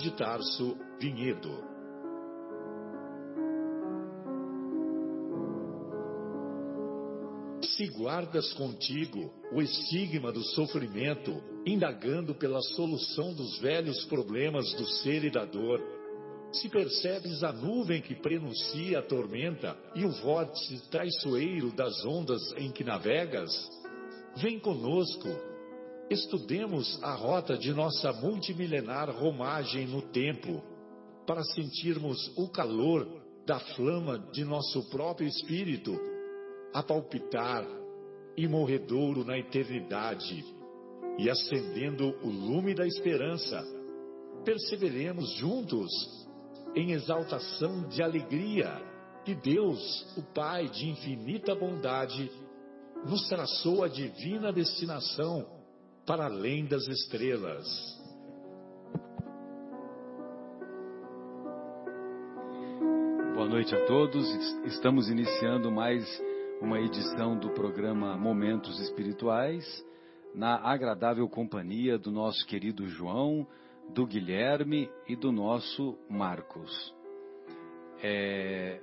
de Tarso, Vinhedo. Se guardas contigo o estigma do sofrimento, indagando pela solução dos velhos problemas do ser e da dor, se percebes a nuvem que prenuncia a tormenta e o vórtice traiçoeiro das ondas em que navegas, vem conosco, estudemos a rota de nossa multimilenar romagem no tempo, para sentirmos o calor da flama de nosso próprio espírito a palpitar, imorredouro na eternidade, e acendendo o lume da esperança, perseveremos juntos em exaltação de alegria que Deus, o Pai de infinita bondade, nos traçou a divina destinação para além das estrelas. Boa noite a todos. Estamos iniciando mais uma edição do programa Momentos Espirituais, na agradável companhia do nosso querido João, do Guilherme e do nosso Marcos. É,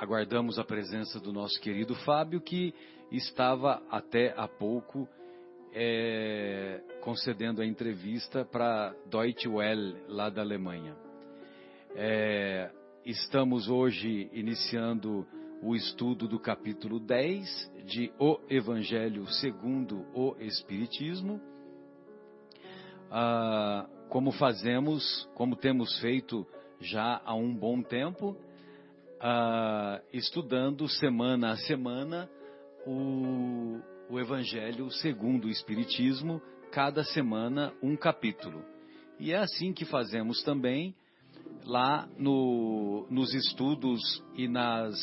aguardamos a presença do nosso querido Fábio, que estava até há pouco é, concedendo a entrevista para Deutsche Welle, lá da Alemanha. É, estamos hoje iniciando o estudo do capítulo 10 de O Evangelho segundo o Espiritismo ah, como fazemos, como temos feito já há um bom tempo, ah, estudando semana a semana o, o Evangelho segundo o Espiritismo, cada semana um capítulo. E é assim que fazemos também lá no, nos estudos e nas,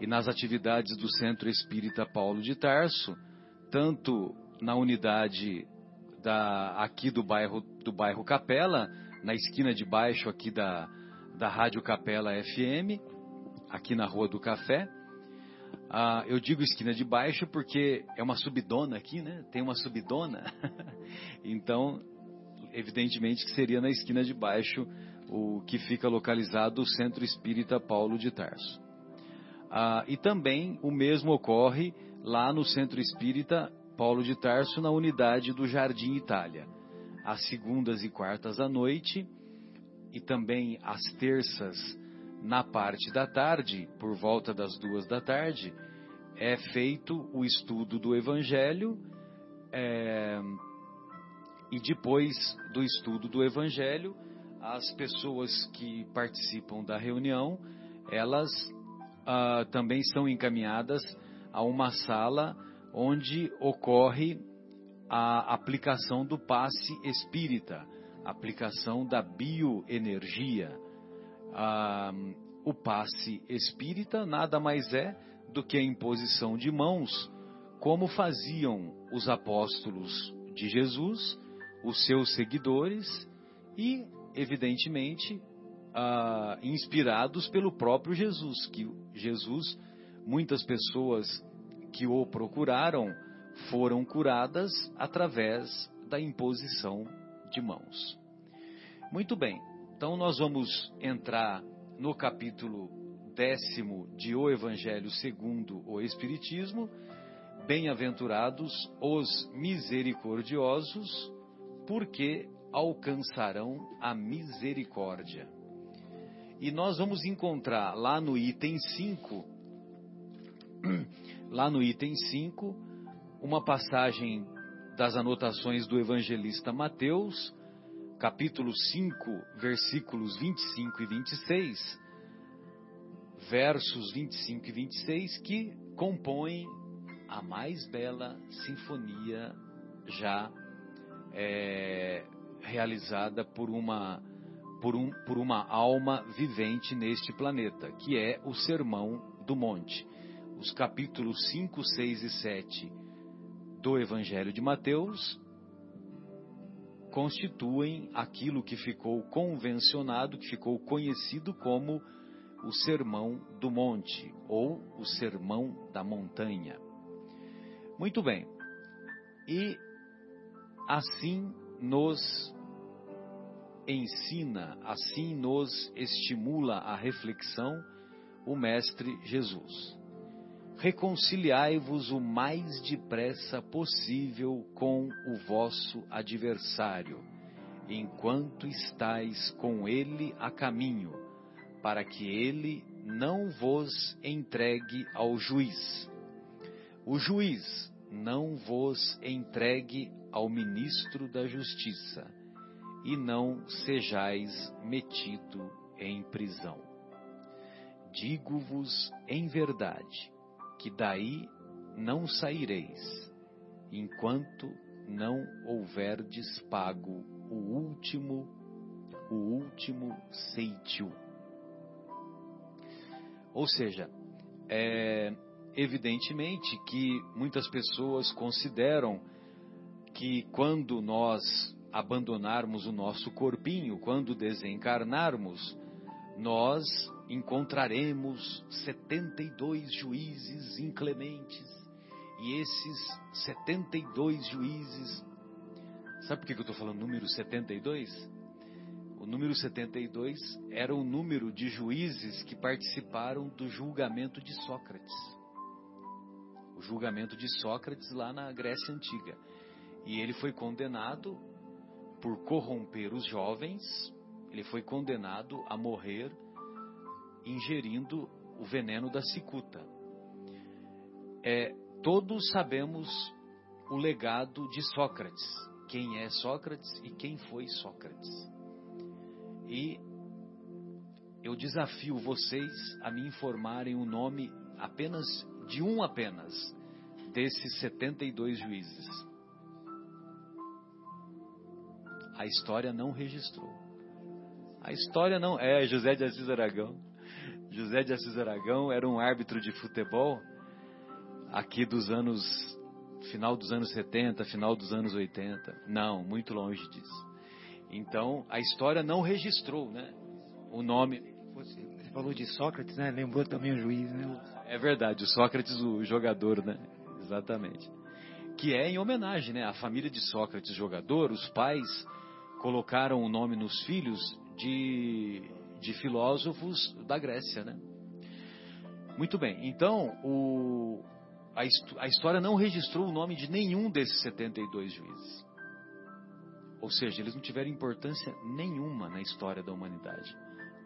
e nas atividades do Centro Espírita Paulo de Tarso, tanto na unidade da, aqui do bairro, do bairro Capela, na esquina de baixo aqui da, da Rádio Capela FM, aqui na Rua do Café. Ah, eu digo esquina de baixo porque é uma subidona aqui, né? Tem uma subidona. então, evidentemente que seria na esquina de baixo o que fica localizado o Centro Espírita Paulo de Tarso. Ah, e também o mesmo ocorre lá no Centro Espírita Paulo de Tarso na unidade do Jardim Itália, às segundas e quartas à noite e também às terças na parte da tarde, por volta das duas da tarde, é feito o estudo do Evangelho é, e depois do estudo do Evangelho, as pessoas que participam da reunião, elas ah, também são encaminhadas a uma sala onde ocorre a aplicação do passe espírita, aplicação da bioenergia. Ah, o passe espírita nada mais é do que a imposição de mãos, como faziam os apóstolos de Jesus, os seus seguidores e, evidentemente, ah, inspirados pelo próprio Jesus, que Jesus, muitas pessoas que o procuraram foram curadas através da imposição de mãos. Muito bem, então nós vamos entrar no capítulo décimo de O Evangelho segundo o Espiritismo. Bem-aventurados os misericordiosos, porque alcançarão a misericórdia. E nós vamos encontrar lá no item 5 lá no item 5, uma passagem das anotações do evangelista Mateus, capítulo 5, versículos 25 e 26, versos 25 e 26, que compõem a mais bela sinfonia já é, realizada por uma, por, um, por uma alma vivente neste planeta, que é o Sermão do Monte. Os capítulos 5, 6 e 7 do Evangelho de Mateus constituem aquilo que ficou convencionado, que ficou conhecido como o Sermão do Monte ou o Sermão da Montanha. Muito bem. E assim nos ensina, assim nos estimula a reflexão o Mestre Jesus. Reconciliai-vos o mais depressa possível com o vosso adversário, enquanto estais com ele a caminho, para que ele não vos entregue ao juiz. O juiz não vos entregue ao ministro da justiça, e não sejais metido em prisão. Digo-vos em verdade que daí não saireis, enquanto não houverdes pago o último, o último ceitil. Ou seja, é evidentemente que muitas pessoas consideram que quando nós abandonarmos o nosso corpinho, quando desencarnarmos, nós encontraremos 72 juízes inclementes. E esses 72 juízes. Sabe por que eu estou falando número 72? O número 72 era o número de juízes que participaram do julgamento de Sócrates. O julgamento de Sócrates lá na Grécia Antiga. E ele foi condenado por corromper os jovens, ele foi condenado a morrer ingerindo o veneno da cicuta. É, todos sabemos o legado de Sócrates, quem é Sócrates e quem foi Sócrates. E eu desafio vocês a me informarem o nome apenas de um apenas desses 72 juízes. A história não registrou. A história não é José de Assis Aragão. José de Assis Aragão era um árbitro de futebol aqui dos anos final dos anos 70, final dos anos 80. Não, muito longe disso. Então, a história não registrou, né? O nome Você falou de Sócrates, né? Lembrou também o juiz, né? É verdade, o Sócrates, o jogador, né? Exatamente. Que é em homenagem, né? À família de Sócrates, jogador, os pais colocaram o nome nos filhos de de filósofos da Grécia, né? Muito bem, então o, a, a história não registrou o nome de nenhum desses 72 juízes. Ou seja, eles não tiveram importância nenhuma na história da humanidade.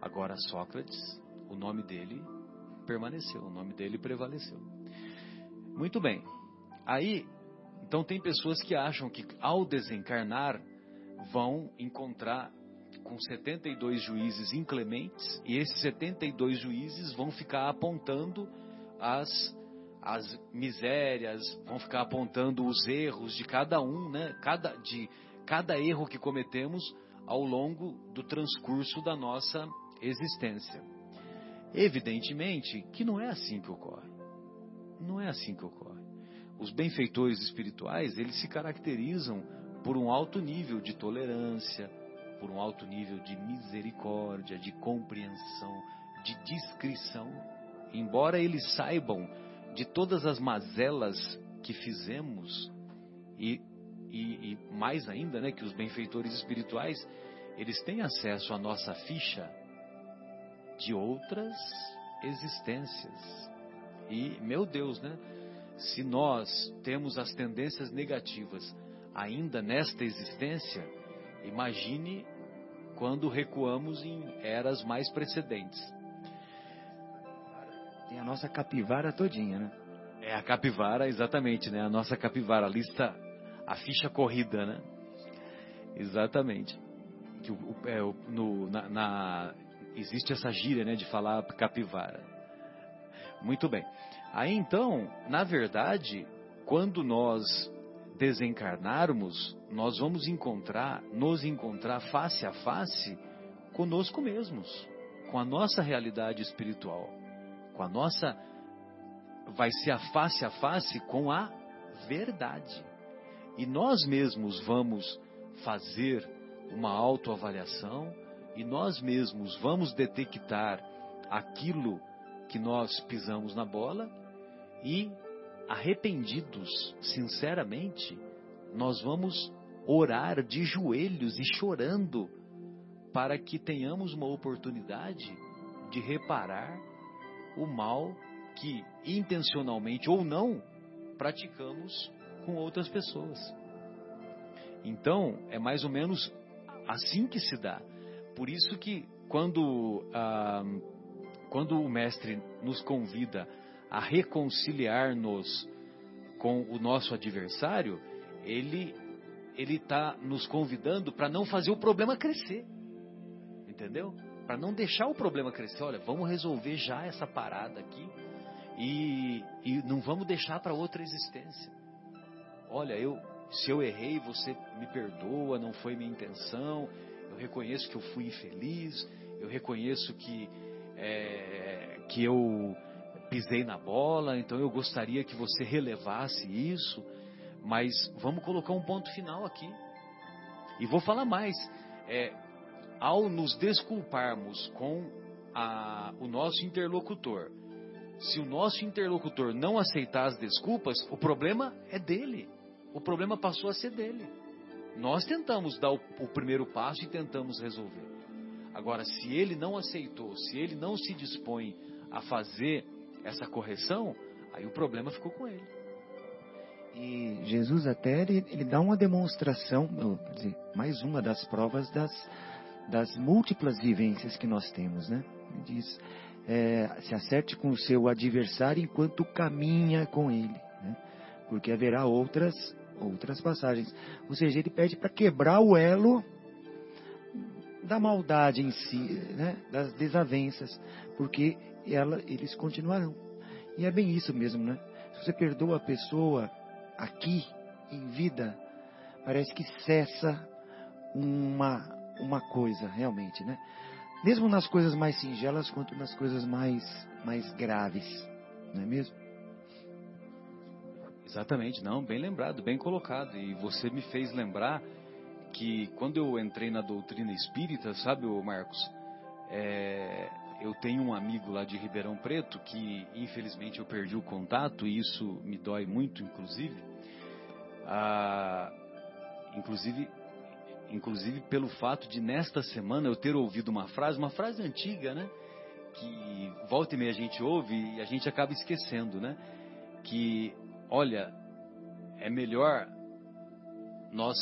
Agora, Sócrates, o nome dele permaneceu, o nome dele prevaleceu. Muito bem. Aí, então, tem pessoas que acham que ao desencarnar vão encontrar com 72 juízes inclementes, e esses 72 juízes vão ficar apontando as, as misérias, vão ficar apontando os erros de cada um, né? cada, de cada erro que cometemos ao longo do transcurso da nossa existência. Evidentemente que não é assim que ocorre. Não é assim que ocorre. Os benfeitores espirituais, eles se caracterizam por um alto nível de tolerância, por um alto nível de misericórdia, de compreensão, de discrição. Embora eles saibam de todas as mazelas que fizemos e, e, e mais ainda, né, que os benfeitores espirituais eles têm acesso à nossa ficha de outras existências. E, meu Deus, né? Se nós temos as tendências negativas ainda nesta existência, Imagine quando recuamos em eras mais precedentes. Tem a nossa capivara todinha, né? É a capivara, exatamente, né? A nossa capivara, a lista, a ficha corrida, né? Exatamente. Que o, é, no, na, na, existe essa gíria, né, de falar capivara. Muito bem. Aí então, na verdade, quando nós desencarnarmos, nós vamos encontrar, nos encontrar face a face conosco mesmos, com a nossa realidade espiritual, com a nossa vai ser a face a face com a verdade. E nós mesmos vamos fazer uma autoavaliação e nós mesmos vamos detectar aquilo que nós pisamos na bola e arrependidos, sinceramente, nós vamos orar de joelhos e chorando para que tenhamos uma oportunidade de reparar o mal que intencionalmente ou não praticamos com outras pessoas. Então, é mais ou menos assim que se dá. Por isso que quando, ah, quando o mestre nos convida a reconciliar-nos com o nosso adversário, ele ele está nos convidando para não fazer o problema crescer, entendeu? Para não deixar o problema crescer. Olha, vamos resolver já essa parada aqui e, e não vamos deixar para outra existência. Olha, eu se eu errei, você me perdoa, não foi minha intenção. Eu reconheço que eu fui infeliz. Eu reconheço que é, que eu pisei na bola. Então eu gostaria que você relevasse isso. Mas vamos colocar um ponto final aqui. E vou falar mais. É, ao nos desculparmos com a, o nosso interlocutor, se o nosso interlocutor não aceitar as desculpas, o problema é dele. O problema passou a ser dele. Nós tentamos dar o, o primeiro passo e tentamos resolver. Agora, se ele não aceitou, se ele não se dispõe a fazer essa correção, aí o problema ficou com ele. E Jesus até ele, ele dá uma demonstração, dizer, mais uma das provas das, das múltiplas vivências que nós temos, né? Ele diz, é, se acerte com o seu adversário enquanto caminha com ele, né? porque haverá outras outras passagens. Ou seja, ele pede para quebrar o elo da maldade em si, né? das desavenças, porque ela, eles continuarão. E é bem isso mesmo, né? Se você perdoa a pessoa aqui, em vida, parece que cessa uma, uma coisa, realmente, né? Mesmo nas coisas mais singelas, quanto nas coisas mais, mais graves, não é mesmo? Exatamente, não, bem lembrado, bem colocado. E você me fez lembrar que quando eu entrei na doutrina espírita, sabe, Marcos, é, eu tenho um amigo lá de Ribeirão Preto que infelizmente eu perdi o contato e isso me dói muito, inclusive. Ah, inclusive, inclusive pelo fato de nesta semana eu ter ouvido uma frase, uma frase antiga, né? Que volta e meia a gente ouve e a gente acaba esquecendo, né? Que olha, é melhor nós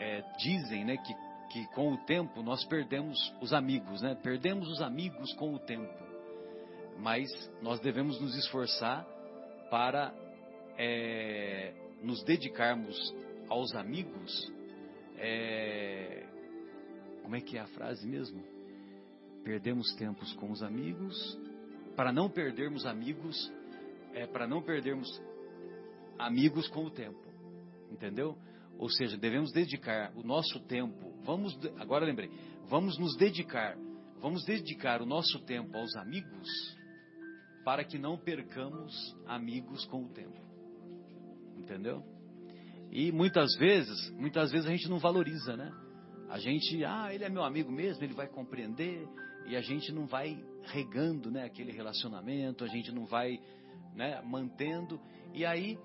é, dizem, né, que, que com o tempo nós perdemos os amigos, né? Perdemos os amigos com o tempo, mas nós devemos nos esforçar para é, nos dedicarmos aos amigos. É, como é que é a frase mesmo? Perdemos tempos com os amigos para não perdermos amigos é para não perdermos amigos com o tempo. Entendeu? Ou seja, devemos dedicar o nosso tempo. Vamos agora lembrei, vamos nos dedicar, vamos dedicar o nosso tempo aos amigos para que não percamos amigos com o tempo. Entendeu? E muitas vezes, muitas vezes a gente não valoriza, né? A gente, ah, ele é meu amigo mesmo, ele vai compreender, e a gente não vai regando, né, aquele relacionamento, a gente não vai né, mantendo, e aí,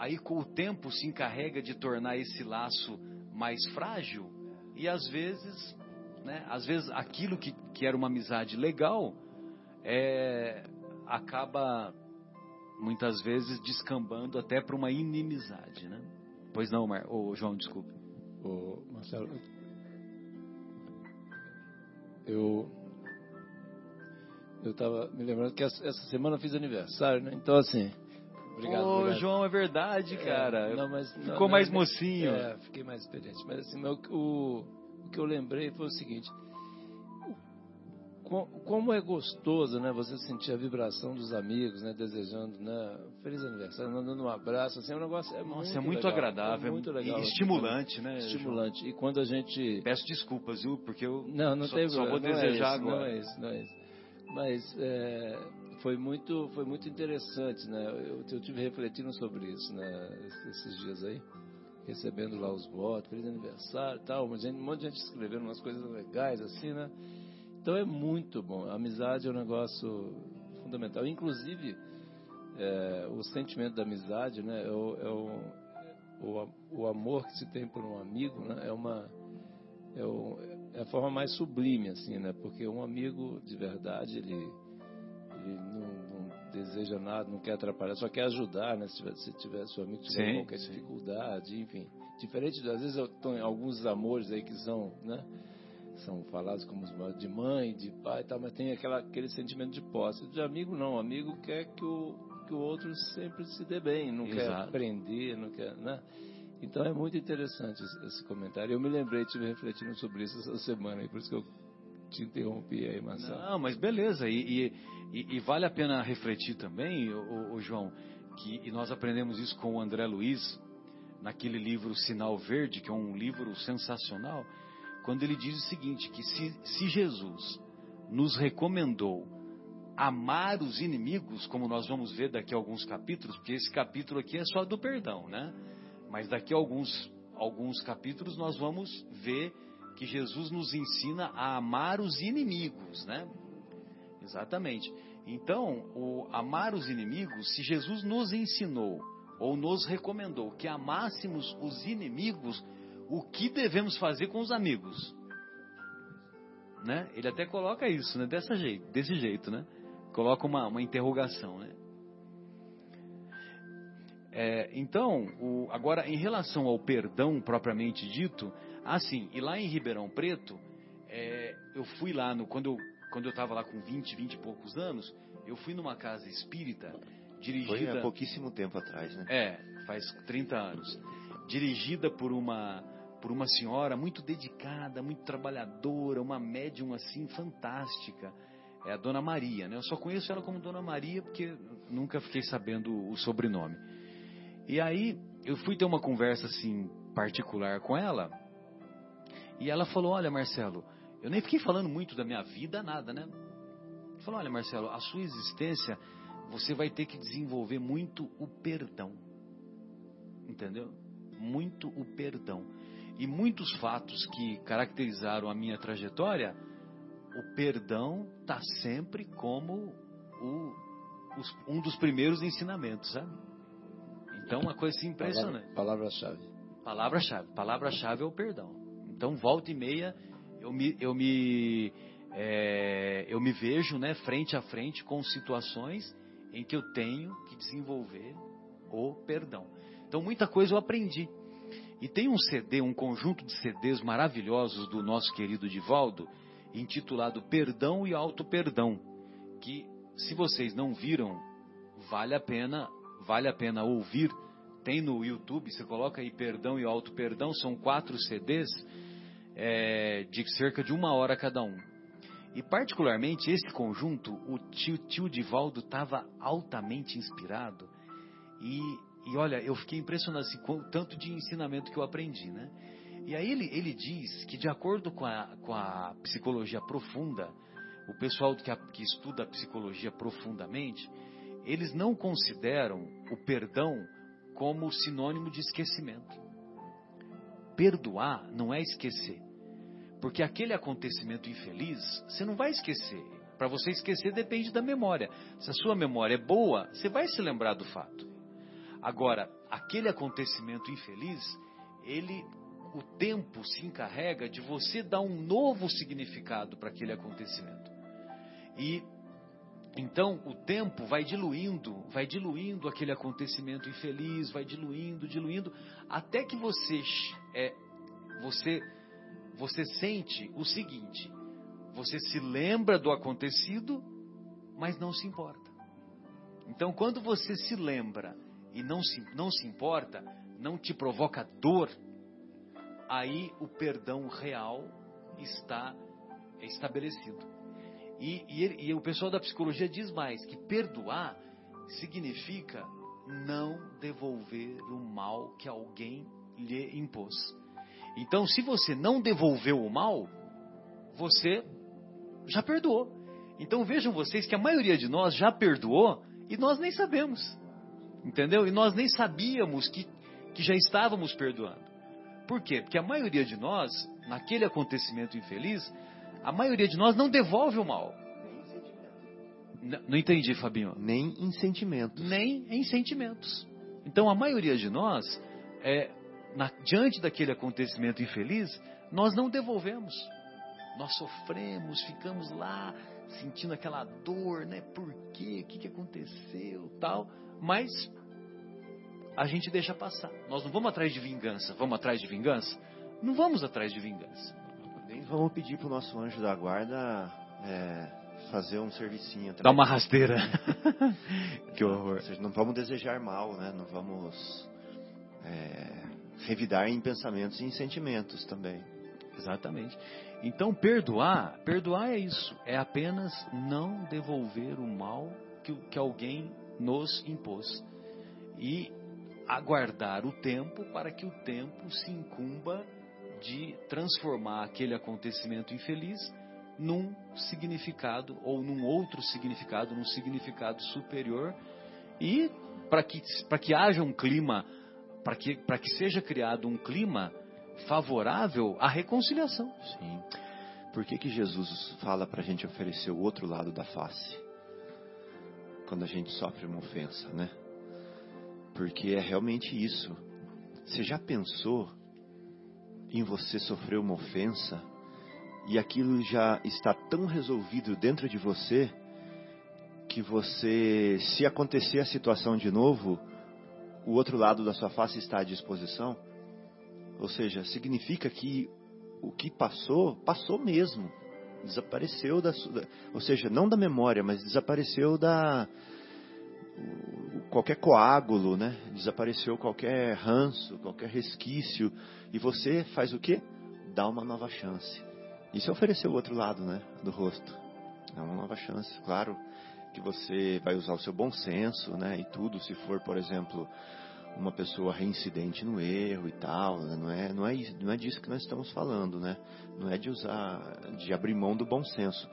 aí com o tempo se encarrega de tornar esse laço mais frágil, e às vezes, né, às vezes aquilo que, que era uma amizade legal, é, acaba muitas vezes descambando até para uma inimizade, né? Pois não, Mar... oh, João, desculpe. Ô, Marcelo, eu eu estava me lembrando que essa semana eu fiz aniversário, né? Então, assim. Obrigado, Ô, obrigado. João, é verdade, é, cara. Não, mas, Ficou não, mais não, mocinho. É, fiquei mais experiente. Mas, assim, o, o, o que eu lembrei foi o seguinte: como é gostoso, né, você sentir a vibração dos amigos, né, desejando, né, feliz aniversário, dando um abraço, assim, é um negócio é Nossa, muito, é muito legal, agradável, é muito legal, e estimulante, né? Estimulante. E quando a gente peço desculpas, viu, porque eu não, não só, só vou desejar é isso, agora. Não é isso, não é isso. Mas é, foi muito, foi muito interessante, né? Eu, eu tive refletindo sobre isso, né? Esses dias aí, recebendo lá os votos, feliz aniversário, tal, um monte de gente escrevendo umas coisas legais assim, né? Então é muito bom. A amizade é um negócio fundamental. Inclusive, é, o sentimento da amizade, né? É o, é o, o, o, amor que se tem por um amigo, né? É uma é, o, é, a forma mais sublime, assim, né? Porque um amigo de verdade, ele, ele não, não, deseja nada, não quer atrapalhar, só quer ajudar, né? Se, tiver, se tiver seu amigo tiver sim, qualquer sim. dificuldade, enfim. Diferente, às vezes, eu tô em alguns amores aí que são, né? São falados como de mãe, de pai e tal, mas tem aquela, aquele sentimento de posse. De amigo, não. O amigo quer que o, que o outro sempre se dê bem, não Exato. quer aprender, não quer, né? Então é muito interessante esse comentário. Eu me lembrei, estive refletindo sobre isso essa semana, e por isso que eu te interrompi aí, Marcelo. Não, mas beleza. E, e, e vale a pena refletir também, o, João, que e nós aprendemos isso com o André Luiz, naquele livro Sinal Verde, que é um livro sensacional, quando ele diz o seguinte, que se, se Jesus nos recomendou amar os inimigos, como nós vamos ver daqui a alguns capítulos, porque esse capítulo aqui é só do perdão, né? Mas daqui a alguns, alguns capítulos nós vamos ver que Jesus nos ensina a amar os inimigos, né? Exatamente. Então, o amar os inimigos, se Jesus nos ensinou ou nos recomendou que amássemos os inimigos, o que devemos fazer com os amigos? Né? Ele até coloca isso, né? Dessa jeito, desse jeito, né? Coloca uma, uma interrogação, né? É, então, o, agora em relação ao perdão propriamente dito, assim, e lá em Ribeirão Preto, é, eu fui lá, no, quando eu quando eu estava lá com 20, 20 e poucos anos, eu fui numa casa espírita dirigida... Foi há pouquíssimo tempo atrás, né? É, faz 30 anos. Dirigida por uma, por uma senhora muito dedicada, muito trabalhadora, uma médium assim fantástica. É a Dona Maria, né? Eu só conheço ela como Dona Maria porque nunca fiquei sabendo o sobrenome. E aí eu fui ter uma conversa assim particular com ela. E ela falou: "Olha, Marcelo, eu nem fiquei falando muito da minha vida, nada, né?" Falou: "Olha, Marcelo, a sua existência você vai ter que desenvolver muito o perdão. Entendeu? Muito o perdão. E muitos fatos que caracterizaram a minha trajetória, o perdão está sempre como o, os, um dos primeiros ensinamentos, sabe? Então, uma coisa assim impressionante. Palavra-chave. Palavra-chave. Palavra-chave é o perdão. Então, volta e meia, eu me, eu me, é, eu me vejo né, frente a frente com situações em que eu tenho que desenvolver o perdão. Então, muita coisa eu aprendi. E tem um CD, um conjunto de CDs maravilhosos do nosso querido Divaldo, intitulado Perdão e Auto Perdão, que se vocês não viram, vale a pena vale a pena ouvir. Tem no YouTube, você coloca aí Perdão e Auto Perdão, são quatro CDs é, de cerca de uma hora cada um. E particularmente esse conjunto, o tio, tio Divaldo estava altamente inspirado. E, e olha, eu fiquei impressionado assim, com o tanto de ensinamento que eu aprendi, né? E aí ele, ele diz que de acordo com a, com a psicologia profunda, o pessoal que, a, que estuda a psicologia profundamente, eles não consideram o perdão como sinônimo de esquecimento. Perdoar não é esquecer. Porque aquele acontecimento infeliz, você não vai esquecer. Para você esquecer depende da memória. Se a sua memória é boa, você vai se lembrar do fato. Agora, aquele acontecimento infeliz, ele o tempo se encarrega de você dar um novo significado para aquele acontecimento. E então o tempo vai diluindo, vai diluindo aquele acontecimento infeliz, vai diluindo, diluindo, até que você é, você você sente o seguinte: você se lembra do acontecido, mas não se importa. Então, quando você se lembra e não se, não se importa, não te provoca dor, aí o perdão real está estabelecido. E, e, e o pessoal da psicologia diz mais que perdoar significa não devolver o mal que alguém lhe impôs. Então, se você não devolveu o mal, você já perdoou. Então vejam vocês que a maioria de nós já perdoou e nós nem sabemos. Entendeu? E nós nem sabíamos que, que já estávamos perdoando. Por quê? Porque a maioria de nós, naquele acontecimento infeliz, a maioria de nós não devolve o mal. Não, não entendi, Fabinho. Nem em sentimentos. Nem em sentimentos. Então a maioria de nós, é, na, diante daquele acontecimento infeliz, nós não devolvemos. Nós sofremos, ficamos lá sentindo aquela dor, né? Por quê? O que, que aconteceu? Tal. Mas a gente deixa passar. Nós não vamos atrás de vingança. Vamos atrás de vingança? Não vamos atrás de vingança. Nem vamos pedir para o nosso anjo da guarda é, fazer um servicinho. Dá uma rasteira. que horror. Ou seja, não vamos desejar mal, né? Não vamos é, revidar em pensamentos e em sentimentos também. Exatamente. Então, perdoar, perdoar é isso. É apenas não devolver o mal que, que alguém nos impôs. E aguardar o tempo para que o tempo se incumba de transformar aquele acontecimento infeliz num significado ou num outro significado, num significado superior e para que, que haja um clima, para que, para que seja criado um clima favorável à reconciliação. Sim. Por que, que Jesus fala para a gente oferecer o outro lado da face? Quando a gente sofre uma ofensa, né? Porque é realmente isso. Você já pensou em você sofrer uma ofensa e aquilo já está tão resolvido dentro de você que você, se acontecer a situação de novo, o outro lado da sua face está à disposição? Ou seja, significa que o que passou, passou mesmo. Desapareceu da, ou seja, não da memória, mas desapareceu da qualquer coágulo, né? Desapareceu qualquer ranço, qualquer resquício e você faz o quê? Dá uma nova chance. Isso é oferecer o outro lado, né, do rosto. É uma nova chance, claro que você vai usar o seu bom senso, né, e tudo, se for, por exemplo, uma pessoa reincidente no erro e tal, né? não é, não é, não é disso que nós estamos falando, né? Não é de usar, de abrir mão do bom senso.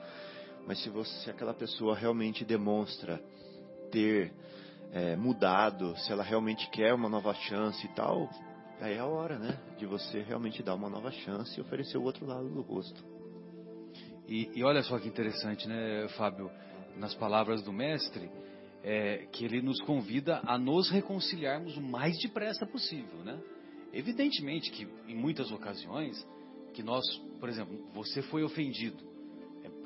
Mas se você, se aquela pessoa realmente demonstra ter é, mudado, se ela realmente quer uma nova chance e tal, aí é a hora, né? De você realmente dar uma nova chance e oferecer o outro lado do rosto. E, e olha só que interessante, né, Fábio? Nas palavras do mestre, é, que ele nos convida a nos reconciliarmos o mais depressa possível, né? Evidentemente que em muitas ocasiões que nós, por exemplo, você foi ofendido,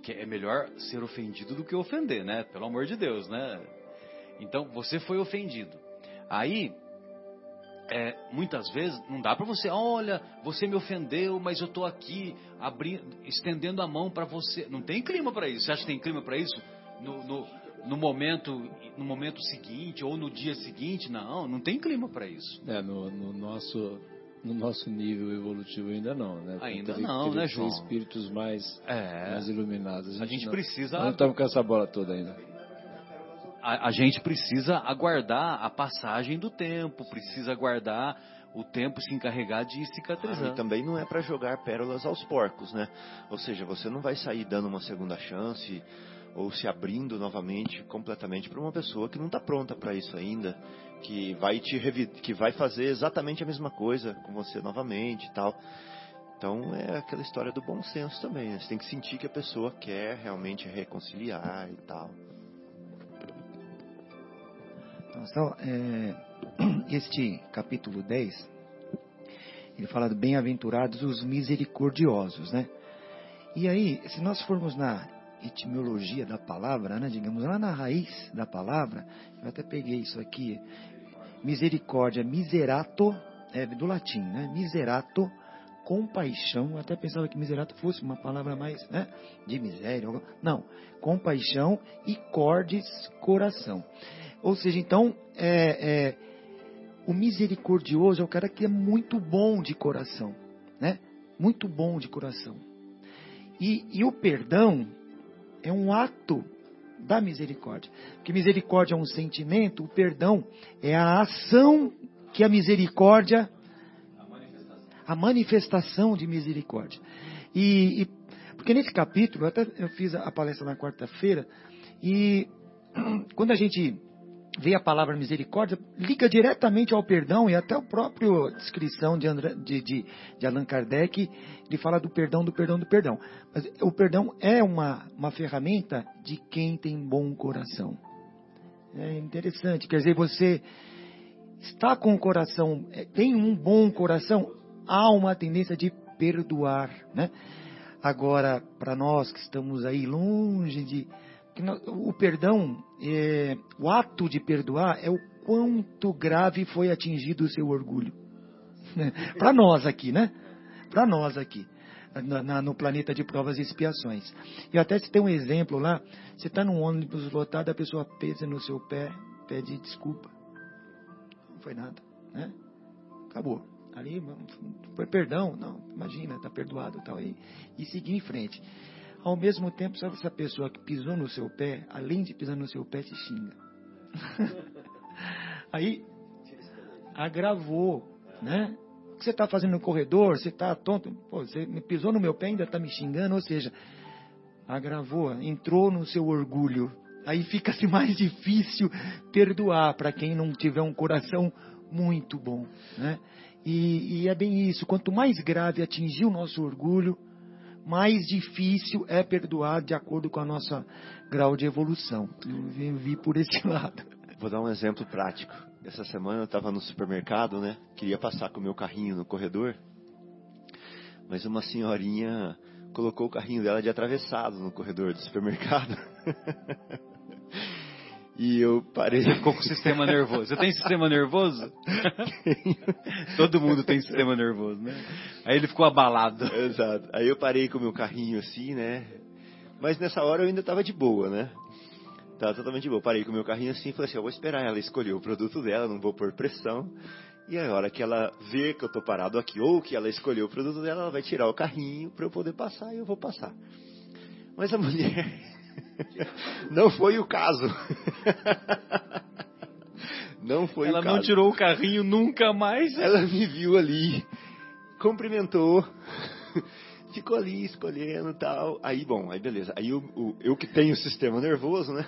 é, é melhor ser ofendido do que ofender, né? Pelo amor de Deus, né? Então você foi ofendido. Aí é, muitas vezes não dá para você, olha, você me ofendeu, mas eu estou aqui abrindo, estendendo a mão para você. Não tem clima para isso. Você acha que tem clima para isso? No, no, no momento no momento seguinte ou no dia seguinte não não tem clima para isso é, no, no, nosso no nosso nível evolutivo ainda não né ainda não né João espíritos mais é. mais iluminados a gente, a gente não, precisa não estamos com essa bola toda ainda a, a gente precisa aguardar a passagem do tempo precisa aguardar o tempo se encarregar de cicatrizar. Ah, e também não é para jogar pérolas aos porcos, né? Ou seja, você não vai sair dando uma segunda chance ou se abrindo novamente completamente para uma pessoa que não está pronta para isso ainda, que vai te que vai fazer exatamente a mesma coisa com você novamente e tal. Então é aquela história do bom senso também. Né? Você tem que sentir que a pessoa quer realmente reconciliar e tal. Então, é, este capítulo 10, ele fala de bem-aventurados os misericordiosos, né? E aí, se nós formos na etimologia da palavra, né, digamos, lá na raiz da palavra, eu até peguei isso aqui, misericórdia, miserato, é do latim, né, miserato, compaixão, eu até pensava que miserato fosse uma palavra mais, né, de miséria, não, compaixão e cordes, coração. Ou seja, então, é, é, o misericordioso é o cara que é muito bom de coração, né, muito bom de coração. E, e o perdão, é um ato da misericórdia. Porque misericórdia é um sentimento, o perdão é a ação que a misericórdia. A manifestação de misericórdia. E, e porque nesse capítulo, até eu fiz a palestra na quarta-feira, e quando a gente vê a palavra misericórdia, liga diretamente ao perdão e até a própria descrição de, André, de, de, de, Allan Kardec, ele fala do perdão, do perdão, do perdão. Mas o perdão é uma, uma ferramenta de quem tem bom coração. É interessante, quer dizer, você está com o coração, é, tem um bom coração, há uma tendência de perdoar, né? Agora, para nós que estamos aí longe de. O perdão, é, o ato de perdoar é o quanto grave foi atingido o seu orgulho. para nós aqui, né? Para nós aqui. Na, na, no planeta de provas e expiações. E até se tem um exemplo lá, você está num ônibus lotado, a pessoa pesa no seu pé, pede desculpa. Não foi nada, né? Acabou. Ali foi perdão, não, imagina, está perdoado tal aí. E seguir em frente. Ao mesmo tempo, sabe essa pessoa que pisou no seu pé, além de pisar no seu pé, te xinga. aí agravou, né? O que você está fazendo no corredor? Você está tonto? Pô, você me pisou no meu pé ainda está me xingando? Ou seja, agravou, entrou no seu orgulho. Aí fica-se mais difícil perdoar para quem não tiver um coração muito bom, né? E, e, é bem isso. Quanto mais grave atingir o nosso orgulho, mais difícil é perdoar de acordo com a nossa grau de evolução. Eu vi por esse lado. Vou dar um exemplo prático. Essa semana eu estava no supermercado, né? Queria passar com o meu carrinho no corredor, mas uma senhorinha colocou o carrinho dela de atravessado no corredor do supermercado. E eu parei. Você ficou com sistema nervoso. Você tem sistema nervoso? Todo mundo tem sistema nervoso, né? Aí ele ficou abalado. Exato. Aí eu parei com o meu carrinho assim, né? Mas nessa hora eu ainda tava de boa, né? Tava totalmente de boa. Parei com o meu carrinho assim e falei assim: eu vou esperar ela escolher o produto dela, não vou pôr pressão. E a hora que ela vê que eu tô parado aqui, ou que ela escolheu o produto dela, ela vai tirar o carrinho para eu poder passar e eu vou passar. Mas a mulher Não foi o caso. Não foi Ela o caso. não tirou o carrinho nunca mais. Ela me viu ali, cumprimentou, ficou ali escolhendo tal. Aí, bom, aí beleza. Aí o, o, eu que tenho o sistema nervoso, né?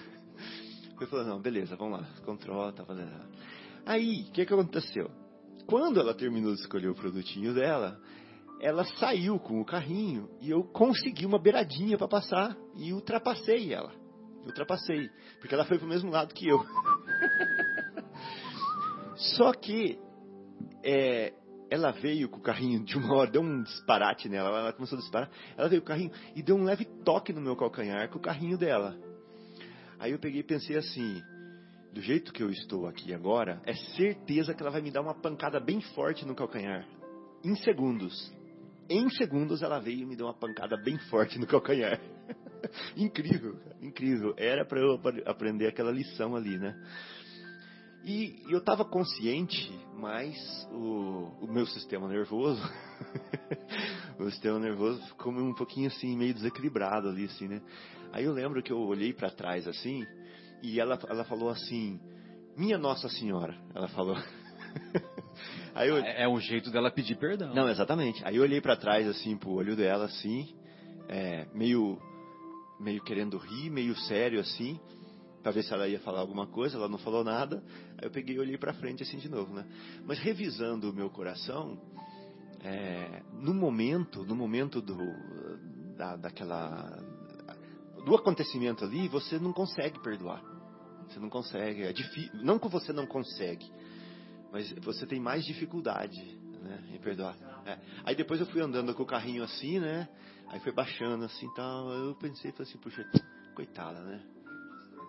Foi falando, não, beleza, vamos lá, controla, tá fazendo. Aí, o que, que aconteceu? Quando ela terminou de escolher o produtinho dela, ela saiu com o carrinho e eu consegui uma beiradinha para passar e ultrapassei ela. Ultrapassei, porque ela foi pro mesmo lado que eu. Só que é, ela veio com o carrinho de uma hora, deu um disparate nela, ela começou a disparar. Ela veio com o carrinho e deu um leve toque no meu calcanhar com o carrinho dela. Aí eu peguei e pensei assim: do jeito que eu estou aqui agora, é certeza que ela vai me dar uma pancada bem forte no calcanhar. Em segundos. Em segundos ela veio e me deu uma pancada bem forte no calcanhar. incrível, incrível. Era para eu aprender aquela lição ali, né? E eu estava consciente, mas o, o, meu sistema nervoso, o sistema nervoso ficou um pouquinho assim, meio desequilibrado ali, assim, né? Aí eu lembro que eu olhei para trás assim, e ela, ela falou assim, minha Nossa Senhora, ela falou. Eu... É, é um jeito dela pedir perdão. Não, exatamente. Aí eu olhei para trás, assim, pro olho dela, assim, é, meio, meio querendo rir, meio sério, assim, para ver se ela ia falar alguma coisa. Ela não falou nada. Aí eu peguei e olhei para frente, assim, de novo, né? Mas revisando o meu coração, é, no momento, no momento do, da, daquela, do acontecimento ali, você não consegue perdoar. Você não consegue. É difícil. Não que você não consegue mas você tem mais dificuldade né, em perdoar. É. Aí depois eu fui andando com o carrinho assim, né? Aí foi baixando assim tal. Eu pensei, falei assim, puxa, coitada, né?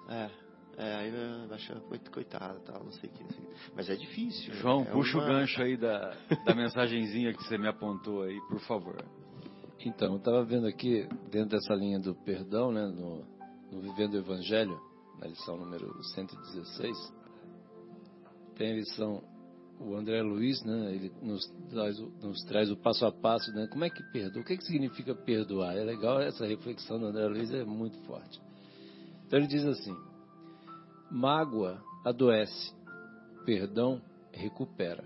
É, é, aí baixando, coitada, tal, não sei o que. Assim. Mas é difícil. Né? João, é puxa uma... o gancho aí da, da mensagenzinha que você me apontou aí, por favor. Então, eu estava vendo aqui, dentro dessa linha do perdão, né, no, no Vivendo o Evangelho, na lição número 116, tem a lição o André Luiz, né, ele nos traz, nos traz o passo a passo, né, como é que perdoa, o que, é que significa perdoar? É legal essa reflexão do André Luiz, é muito forte. Então ele diz assim, mágoa adoece, perdão recupera.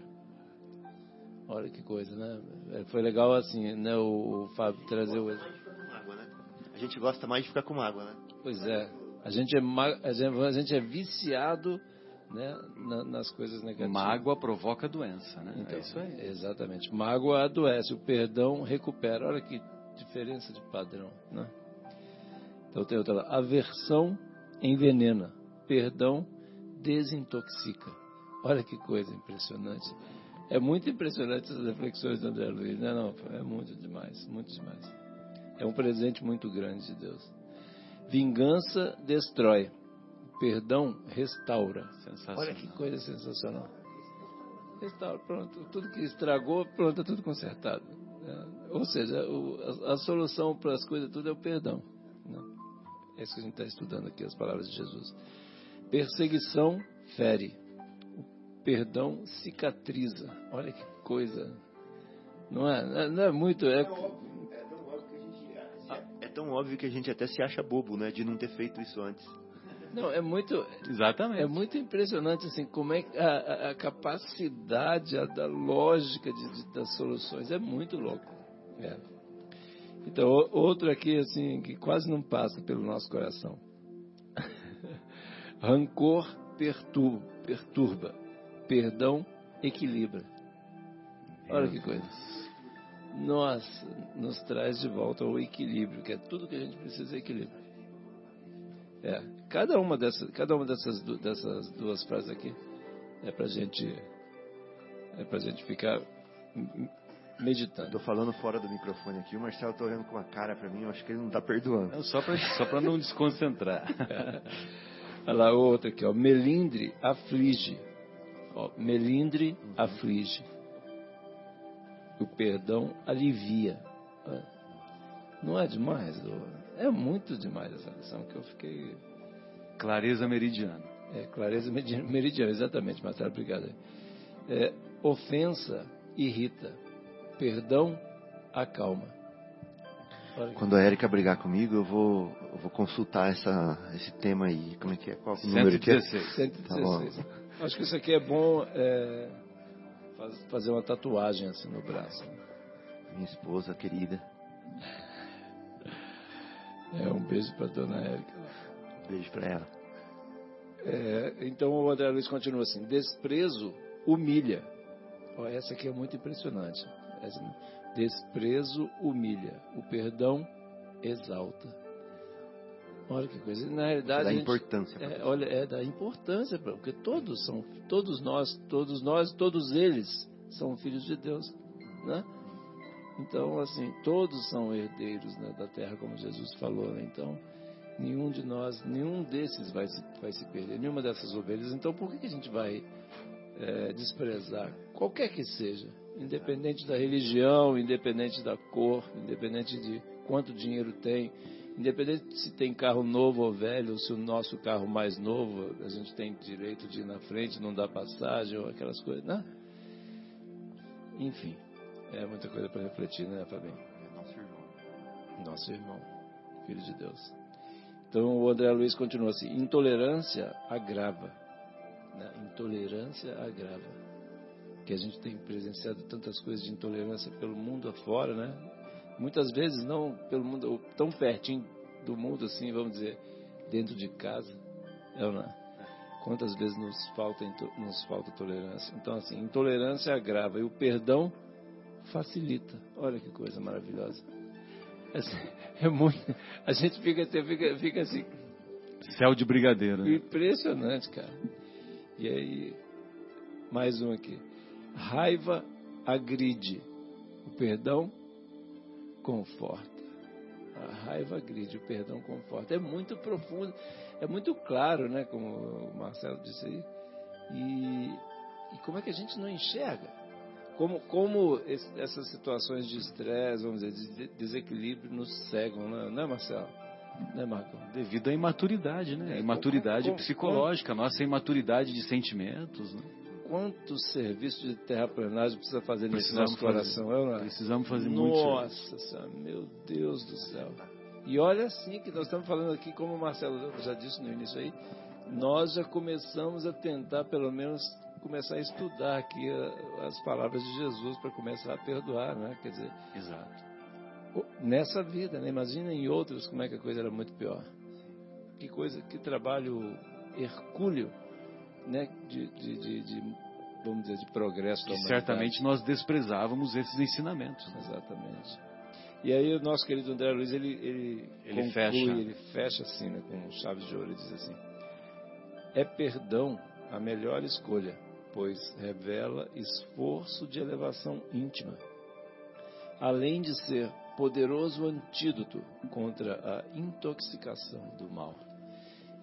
Olha que coisa, né? É, foi legal assim, né, o, o Fábio trazer o... Né? A gente gosta mais de ficar com mágoa, né? Pois é, a gente é, a gente é viciado né, na, nas coisas negativas. Mágoa provoca doença, né? Então, é isso aí. Exatamente. Mágoa adoece, o perdão recupera. Olha que diferença de padrão, né? Então tem outra lá. Aversão envenena, perdão desintoxica. Olha que coisa impressionante. É muito impressionante essas reflexões do André Luiz, né? Não, é muito demais, muito demais. É um presente muito grande de Deus. Vingança destrói, perdão restaura. Olha que coisa sensacional. Restaura, pronto, tudo que estragou, pronto, tudo consertado. Né? Ou seja, o, a, a, solução para as coisas tudo é o perdão. Né? É isso que a gente está estudando aqui, as palavras de Jesus. Perseguição fere, o perdão cicatriza. Olha que coisa. Não é, não é muito. É, é tão óbvio que a gente até se acha bobo, né, de não ter feito isso antes. Não, é muito. Exatamente. É muito impressionante assim como é a, a capacidade, a da lógica de, de, das soluções é muito louco. É. Então outro aqui assim que quase não passa pelo nosso coração. Rancor perturba, perturba, perdão equilibra. Olha que coisa. Nós nos traz de volta ao equilíbrio, que é tudo que a gente precisa é equilíbrio. É, cada uma dessas, cada uma dessas, dessas duas frases aqui é pra gente é pra gente ficar meditando. Estou falando fora do microfone aqui, o Marcelo está olhando com uma cara para mim, eu acho que ele não está perdoando. Não, só para só pra não desconcentrar. Olha lá, outra aqui, ó. Melindre aflige. Ó, melindre uhum. aflige. O perdão alivia. Não é demais? É muito demais essa lição que eu fiquei. Clareza meridiana. É, clareza meridiana, exatamente, Marcelo, obrigado. É, ofensa irrita. Perdão acalma. Quando a Erika brigar comigo, eu vou, eu vou consultar essa, esse tema aí. Como é que é? Qual o número 116. que é? 116. Tá Acho que isso aqui é bom é, fazer uma tatuagem assim no braço. Minha esposa querida. É, um beijo para dona Érica. Beijo para ela. É, então o André Luiz continua assim: desprezo humilha. Oh, essa aqui é muito impressionante. Desprezo humilha, o perdão exalta. Olha que coisa. Na realidade, da importância. É, olha, é da importância, porque todos são, todos nós, todos nós, todos eles são filhos de Deus, né? Então, assim, todos são herdeiros né, da terra, como Jesus falou. Né? Então, nenhum de nós, nenhum desses vai se, vai se perder, nenhuma dessas ovelhas. Então, por que, que a gente vai é, desprezar, qualquer que seja, independente da religião, independente da cor, independente de quanto dinheiro tem, independente se tem carro novo ou velho, ou se o nosso carro mais novo, a gente tem direito de ir na frente, não dá passagem, ou aquelas coisas, né? Enfim. É muita coisa para refletir, né, Fabinho? É nosso irmão. Nosso irmão, filho de Deus. Então o André Luiz continua assim: intolerância agrava. Né? Intolerância agrava. Que a gente tem presenciado tantas coisas de intolerância pelo mundo afora, né? Muitas vezes não pelo mundo, tão pertinho do mundo assim, vamos dizer, dentro de casa. É ou não é? Quantas vezes nos falta, nos falta tolerância? Então, assim, intolerância agrava e o perdão facilita. Olha que coisa maravilhosa. É, é muito. A gente fica, fica, fica assim. Céu de brigadeiro. Né? Impressionante, cara. E aí, mais um aqui. Raiva agride. O perdão conforta. A raiva agride, o perdão conforta. É muito profundo, é muito claro, né? Como o Marcelo disse aí. E, e como é que a gente não enxerga? Como, como esse, essas situações de estresse, vamos dizer, de desequilíbrio nos cegam, né, né Marcelo? Né, Marco? Devido à imaturidade, né? É, imaturidade com, com, psicológica, com, nossa imaturidade de sentimentos, né? Quantos serviços de terraplanagem precisa fazer nesse nosso coração? É, é? Precisamos fazer Nossa, muito. Nossa Senhora, meu Deus do céu. E olha assim que nós estamos falando aqui, como o Marcelo já disse no início aí, nós já começamos a tentar pelo menos começar a estudar aqui as palavras de Jesus para começar a perdoar, né? Quer dizer, exato. Nessa vida, né? Imagina em outros como é que a coisa era muito pior. Que coisa, que trabalho hercúleo, né? De, de, de, de vamos dizer, de progresso que certamente nós desprezávamos esses ensinamentos. Exatamente. E aí o nosso querido André Luiz, ele, ele, ele conclui, fecha. ele fecha assim, né, com chaves de ouro, e diz assim, é perdão a melhor escolha pois revela esforço de elevação íntima, além de ser poderoso antídoto contra a intoxicação do mal.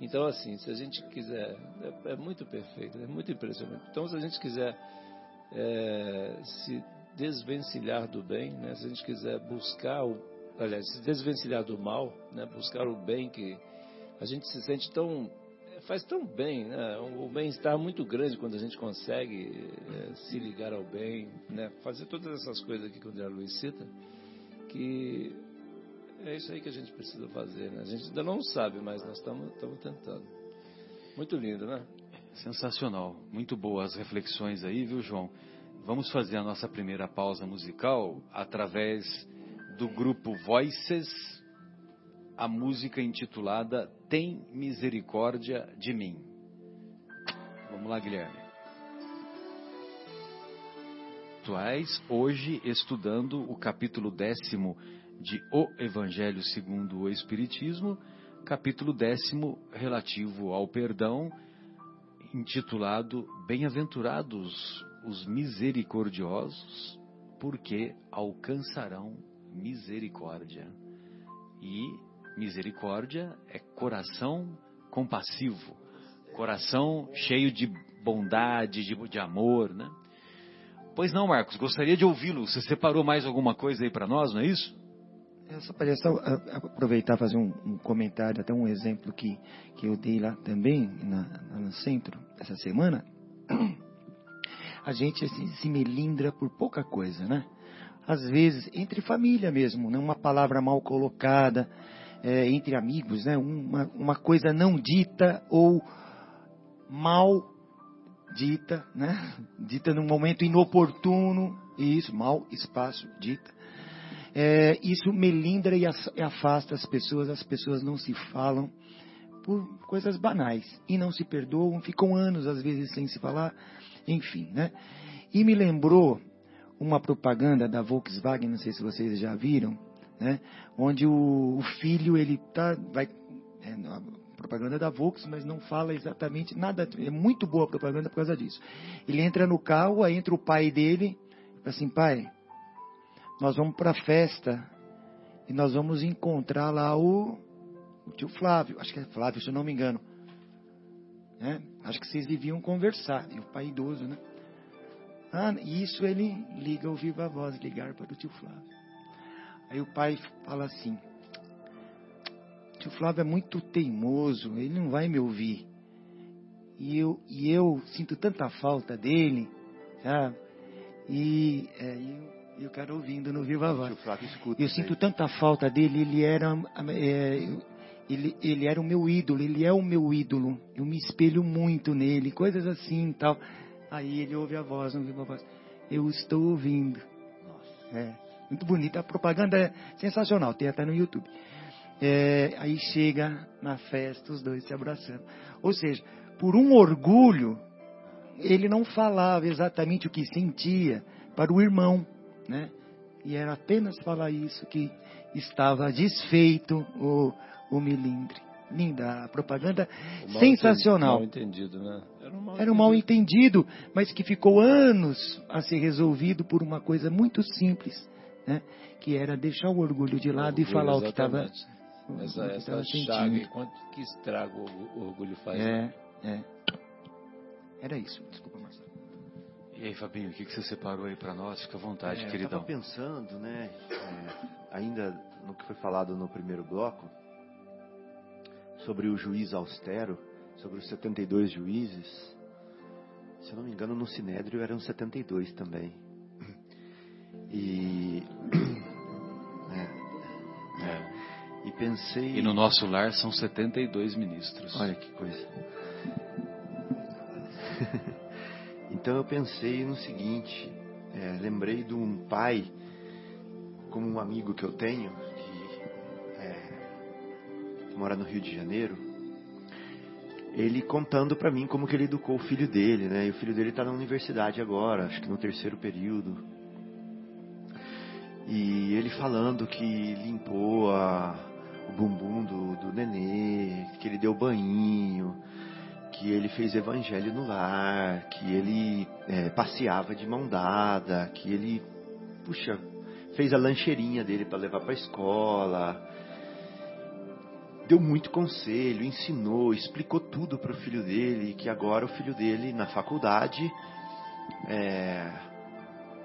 Então, assim, se a gente quiser, é, é muito perfeito, é muito impressionante. Então, se a gente quiser é, se desvencilhar do bem, né, se a gente quiser buscar o, aliás, se desvencilhar do mal, né, buscar o bem que a gente se sente tão faz tão bem, né? O bem-estar é muito grande quando a gente consegue é, se ligar ao bem, né? Fazer todas essas coisas aqui que o André Luiz cita, que é isso aí que a gente precisa fazer, né? A gente ainda não sabe, mas nós estamos tentando. Muito lindo, né? Sensacional, muito boas reflexões aí, viu, João? Vamos fazer a nossa primeira pausa musical através do grupo Voices, a música intitulada Tem Misericórdia de Mim. Vamos lá, Guilherme. Atuais, hoje estudando o capítulo décimo de O Evangelho segundo o Espiritismo, capítulo décimo relativo ao perdão, intitulado Bem-aventurados os misericordiosos, porque alcançarão misericórdia. E misericórdia é coração compassivo, coração cheio de bondade, de, de amor, né? Pois não, Marcos, gostaria de ouvi-lo. Você separou mais alguma coisa aí para nós, não é isso? Eu só para só aproveitar fazer um, um, comentário, até um exemplo que, que eu dei lá também, na, no centro, essa semana. A gente assim, se melindra por pouca coisa, né? Às vezes, entre família mesmo, né? uma palavra mal colocada, é, entre amigos, né? uma, uma coisa não dita ou mal dita, né? dita num momento inoportuno, isso, mal espaço dita é, isso melindra e afasta as pessoas, as pessoas não se falam por coisas banais e não se perdoam, ficam anos às vezes sem se falar, enfim, né? E me lembrou uma propaganda da Volkswagen, não sei se vocês já viram, né? Onde o, o filho ele tá vai é, propaganda da Volkswagen, mas não fala exatamente nada, é muito boa a propaganda por causa disso. Ele entra no carro, aí entra o pai dele, assim, pai, nós vamos para a festa e nós vamos encontrar lá o, o, tio Flávio, acho que é Flávio, se eu não me engano. Né? Acho que vocês deviam conversar, e o pai idoso, né? Ah, isso ele liga o viva voz, ligar para o tio Flávio. Aí o pai fala assim: Tio Flávio é muito teimoso, ele não vai me ouvir. E eu, e eu sinto tanta falta dele, sabe? E é, eu, e o cara ouvindo no Viva Voz. Escuta, eu sinto tanta falta dele, ele era, é, ele, ele era o meu ídolo, ele é o meu ídolo. Eu me espelho muito nele, coisas assim e tal. Aí ele ouve a voz no Viva Voz. Eu estou ouvindo. Nossa. É, muito bonita. A propaganda é sensacional, tem até no YouTube. É, aí chega na festa, os dois se abraçando. Ou seja, por um orgulho, ele não falava exatamente o que sentia para o irmão né? E era apenas falar isso que estava desfeito o, o milindre. Linda, a propaganda sensacional. Entendido, mal entendido, né? Era um mal, era um mal entendido, mas que ficou anos a ser resolvido por uma coisa muito simples, né? Que era deixar o orgulho de lado orgulho, e falar exatamente. o que estava essa, essa chaga, quanto que estrago o orgulho faz. É, né? é. Era isso. Desculpa, Marcelo. E aí, Fabinho, o que, que você separou aí para nós? Fica à vontade, é, queridão. Eu estava pensando, né, é, ainda no que foi falado no primeiro bloco, sobre o juiz austero, sobre os 72 juízes. Se eu não me engano, no Sinédrio eram 72 também. E. É, é, e pensei. E no nosso lar são 72 ministros. Olha que coisa. Então eu pensei no seguinte, é, lembrei de um pai, como um amigo que eu tenho, que, é, que mora no Rio de Janeiro, ele contando para mim como que ele educou o filho dele, né? E o filho dele está na universidade agora, acho que no terceiro período. E ele falando que limpou a, o bumbum do, do nenê, que ele deu banho, que ele fez evangelho no lar, que ele é, passeava de mão dada, que ele, puxa, fez a lancheirinha dele para levar para a escola, deu muito conselho, ensinou, explicou tudo para o filho dele, que agora o filho dele na faculdade é,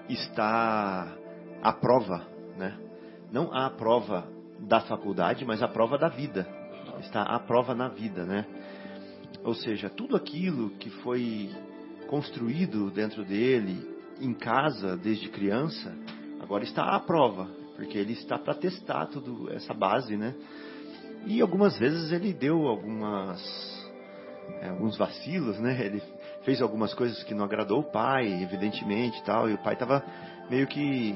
está à prova, né? Não à prova da faculdade, mas à prova da vida. Está à prova na vida, né? Ou seja, tudo aquilo que foi construído dentro dele, em casa, desde criança, agora está à prova, porque ele está para testar tudo essa base, né? E algumas vezes ele deu algumas é, alguns vacilos, né? Ele fez algumas coisas que não agradou o pai, evidentemente, tal, e o pai estava meio que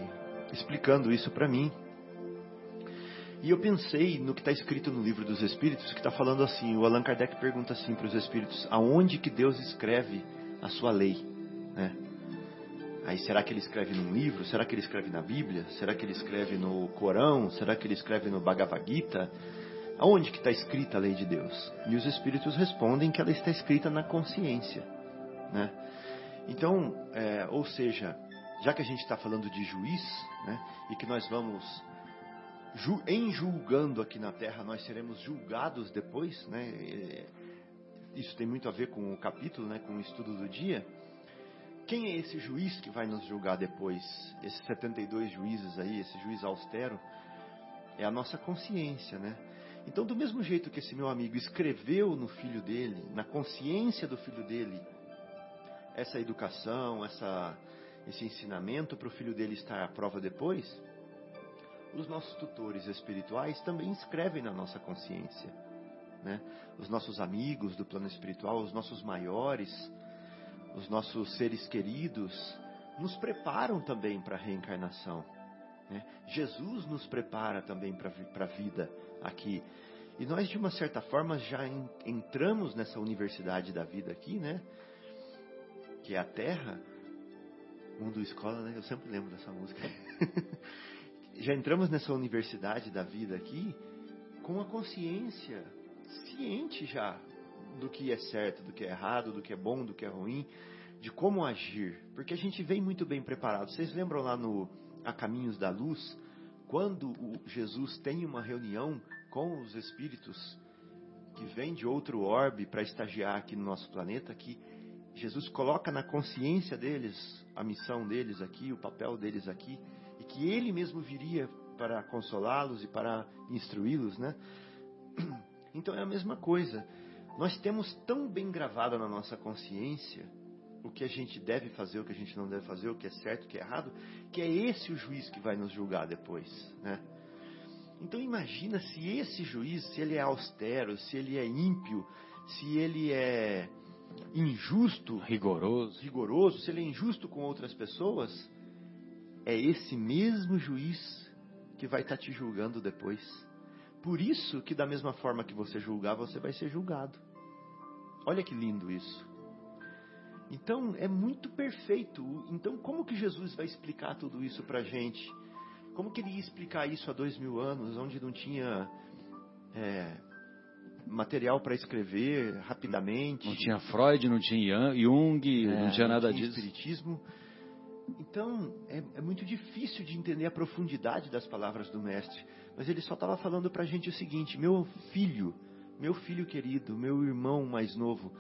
explicando isso para mim. E eu pensei no que está escrito no livro dos Espíritos, que está falando assim, o Allan Kardec pergunta assim para os Espíritos, aonde que Deus escreve a sua lei? Né? Aí será que ele escreve num livro? Será que ele escreve na Bíblia? Será que ele escreve no Corão? Será que ele escreve no Bhagavad Gita? Aonde que está escrita a lei de Deus? E os Espíritos respondem que ela está escrita na consciência. Né? Então, é, ou seja, já que a gente está falando de juiz, né, e que nós vamos ju, em julgando aqui na Terra, nós seremos julgados depois, né? Isso tem muito a ver com o capítulo, né? Com o estudo do dia. Quem é esse juiz que vai nos julgar depois? Esses 72 juízes aí, esse juiz austero, é a nossa consciência, né? Então, do mesmo jeito que esse meu amigo escreveu no filho dele, na consciência do filho dele, essa educação, essa, esse ensinamento para o filho dele estar à prova depois, os nossos tutores espirituais também escrevem na nossa consciência. Né? Os nossos amigos do plano espiritual, os nossos maiores, os nossos seres queridos, nos preparam também para a reencarnação. Né? Jesus nos prepara também para a vida aqui. E nós, de uma certa forma, já entramos nessa universidade da vida aqui, né? Que é a Terra. Mundo Escola, né? Eu sempre lembro dessa música. já entramos nessa universidade da vida aqui com a consciência ciente já do que é certo, do que é errado, do que é bom, do que é ruim, de como agir, porque a gente vem muito bem preparado. Vocês lembram lá no A Caminhos da Luz, quando Jesus tem uma reunião com os espíritos que vêm de outro orbe para estagiar aqui no nosso planeta, que Jesus coloca na consciência deles a missão deles aqui, o papel deles aqui, que ele mesmo viria para consolá-los e para instruí-los, né? Então é a mesma coisa. Nós temos tão bem gravado na nossa consciência o que a gente deve fazer, o que a gente não deve fazer, o que é certo, o que é errado, que é esse o juiz que vai nos julgar depois, né? Então imagina se esse juiz, se ele é austero, se ele é ímpio, se ele é injusto, rigoroso, rigoroso, se ele é injusto com outras pessoas, é esse mesmo juiz que vai estar tá te julgando depois. Por isso que da mesma forma que você julgar, você vai ser julgado. Olha que lindo isso. Então é muito perfeito. Então como que Jesus vai explicar tudo isso para gente? Como que ele ia explicar isso há dois mil anos, onde não tinha é, material para escrever rapidamente? Não tinha Freud, não tinha Jung, é, não tinha nada não tinha disso. Espiritismo. Então, é, é, muito difícil de entender a profundidade das palavras do Mestre. Mas ele só estava falando para a gente o seguinte: meu filho, meu filho querido, meu irmão mais novo,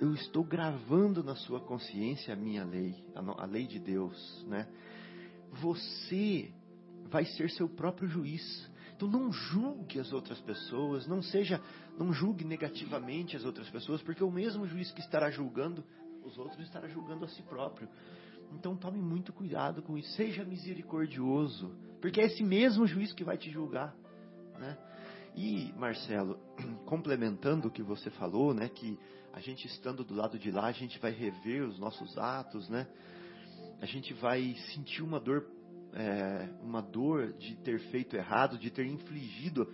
eu estou gravando na sua consciência a minha lei, a, a lei de Deus, né? Você vai ser seu próprio juiz. Então não julgue as outras pessoas, não seja, não julgue negativamente as outras pessoas, porque o mesmo juiz que estará julgando os outros estará julgando a si próprio. Então tome muito cuidado com isso. Seja misericordioso, porque é esse mesmo juiz que vai te julgar, né? E Marcelo, complementando o que você falou, né, que a gente estando do lado de lá, a gente vai rever os nossos atos, né? A gente vai sentir uma dor, é, uma dor de ter feito errado, de ter infligido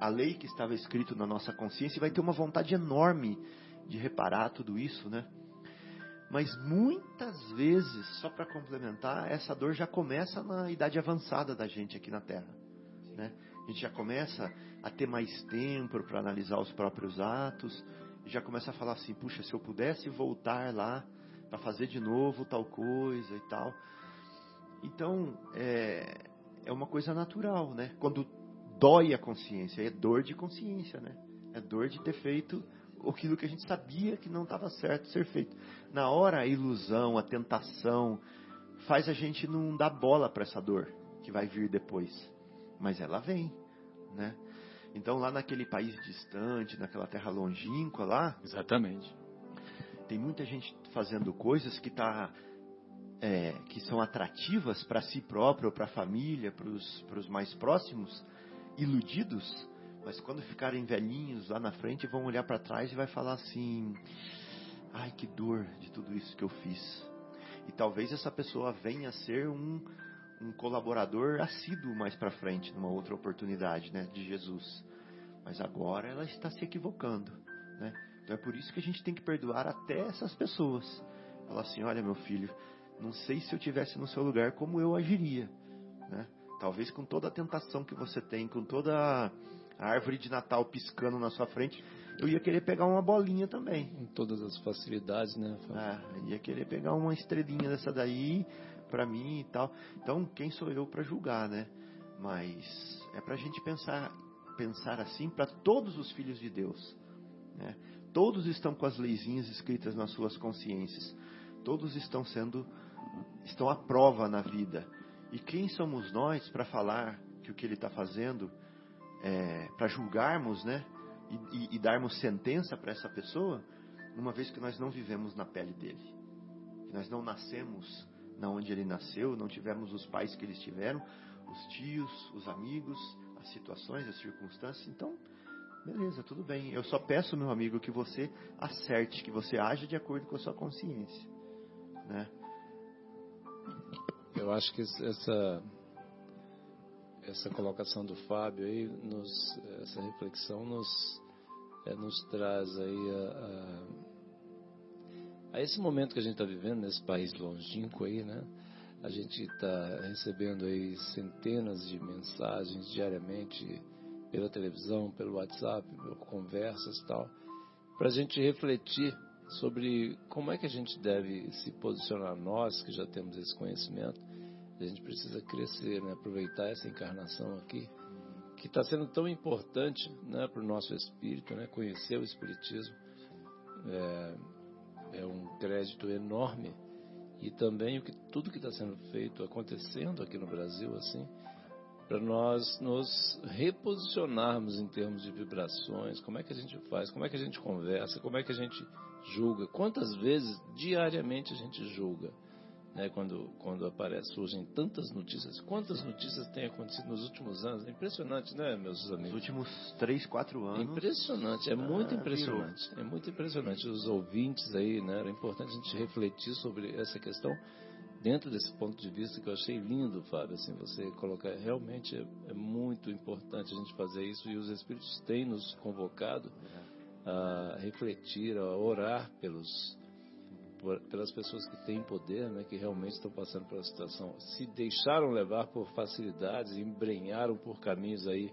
a lei que estava escrito na nossa consciência, e vai ter uma vontade enorme de reparar tudo isso, né? Mas muitas vezes, só para complementar, essa dor já começa na idade avançada da gente aqui na Terra. Né? A gente já começa a ter mais tempo para analisar os próprios atos já começa a falar assim: puxa, se eu pudesse voltar lá para fazer de novo tal coisa e tal. Então, é, é uma coisa natural, né? Quando dói a consciência, é dor de consciência, né? É dor de ter feito aquilo que a gente sabia que não estava certo ser feito. Na hora, a ilusão, a tentação, faz a gente não dar bola para essa dor que vai vir depois. Mas ela vem, né? Então, lá naquele país distante, naquela terra longínqua lá. Exatamente. Tem muita gente fazendo coisas que, tá, é, que são atrativas para si próprio, para a família, para os mais próximos, iludidos, mas quando ficarem velhinhos lá na frente vão olhar para trás e vai falar assim: ai que dor de tudo isso que eu fiz. E talvez essa pessoa venha a ser um, um colaborador assíduo mais para frente, numa outra oportunidade, né, de Jesus. Mas agora ela está se equivocando, né? Então é por isso que a gente tem que perdoar até essas pessoas. Falar assim, olha meu filho, não sei se eu tivesse no seu lugar como eu agiria, né? Talvez com toda a tentação que você tem, com toda a árvore de Natal piscando na sua frente, eu ia querer pegar uma bolinha também. Com todas as facilidades, né? É, ia querer pegar uma estrelinha dessa daí para mim e tal. Então, quem sou eu para julgar, né? Mas é para a gente pensar, pensar assim para todos os filhos de Deus, né? Todos estão com as leizinhas escritas nas suas consciências. Todos estão sendo, estão à prova na vida. E quem somos nós para falar que o que ele está fazendo, é, para julgarmos, né? E, e, e darmos sentença para essa pessoa, uma vez que nós não vivemos na pele dele, que nós não nascemos na onde ele nasceu, não tivemos os pais que eles tiveram, os tios, os amigos, as situações, as circunstâncias. Então, beleza, tudo bem. Eu só peço, meu amigo, que você acerte, que você age de acordo com a sua consciência, né? Eu acho que essa essa colocação do Fábio aí, nos, essa reflexão nos é, nos traz aí a, a, a, esse momento que a gente está vivendo nesse país longínquo aí, né? A gente está recebendo aí centenas de mensagens diariamente pela televisão, pelo WhatsApp, por conversas e tal, para a gente refletir sobre como é que a gente deve se posicionar nós que já temos esse conhecimento a gente precisa crescer, né? aproveitar essa encarnação aqui, que está sendo tão importante né, para o nosso espírito, né? conhecer o Espiritismo. É, é um crédito enorme e também o que, tudo que está sendo feito, acontecendo aqui no Brasil, assim, para nós nos reposicionarmos em termos de vibrações, como é que a gente faz, como é que a gente conversa, como é que a gente julga, quantas vezes diariamente a gente julga né, quando, quando aparece, surgem tantas notícias. Quantas notícias têm acontecido nos últimos anos? É impressionante, né, meus amigos? Nos últimos três, quatro anos. Impressionante, é muito ah, impressionante. Virou. É muito impressionante. Os ouvintes aí, né, era importante a gente refletir sobre essa questão dentro desse ponto de vista que eu achei lindo, Fábio, assim, você colocar, realmente é, é muito importante a gente fazer isso e os Espíritos têm nos convocado a refletir, a orar pelos por, pelas pessoas que têm poder, né, que realmente estão passando pela situação, se deixaram levar por facilidades, embrenharam por caminhos aí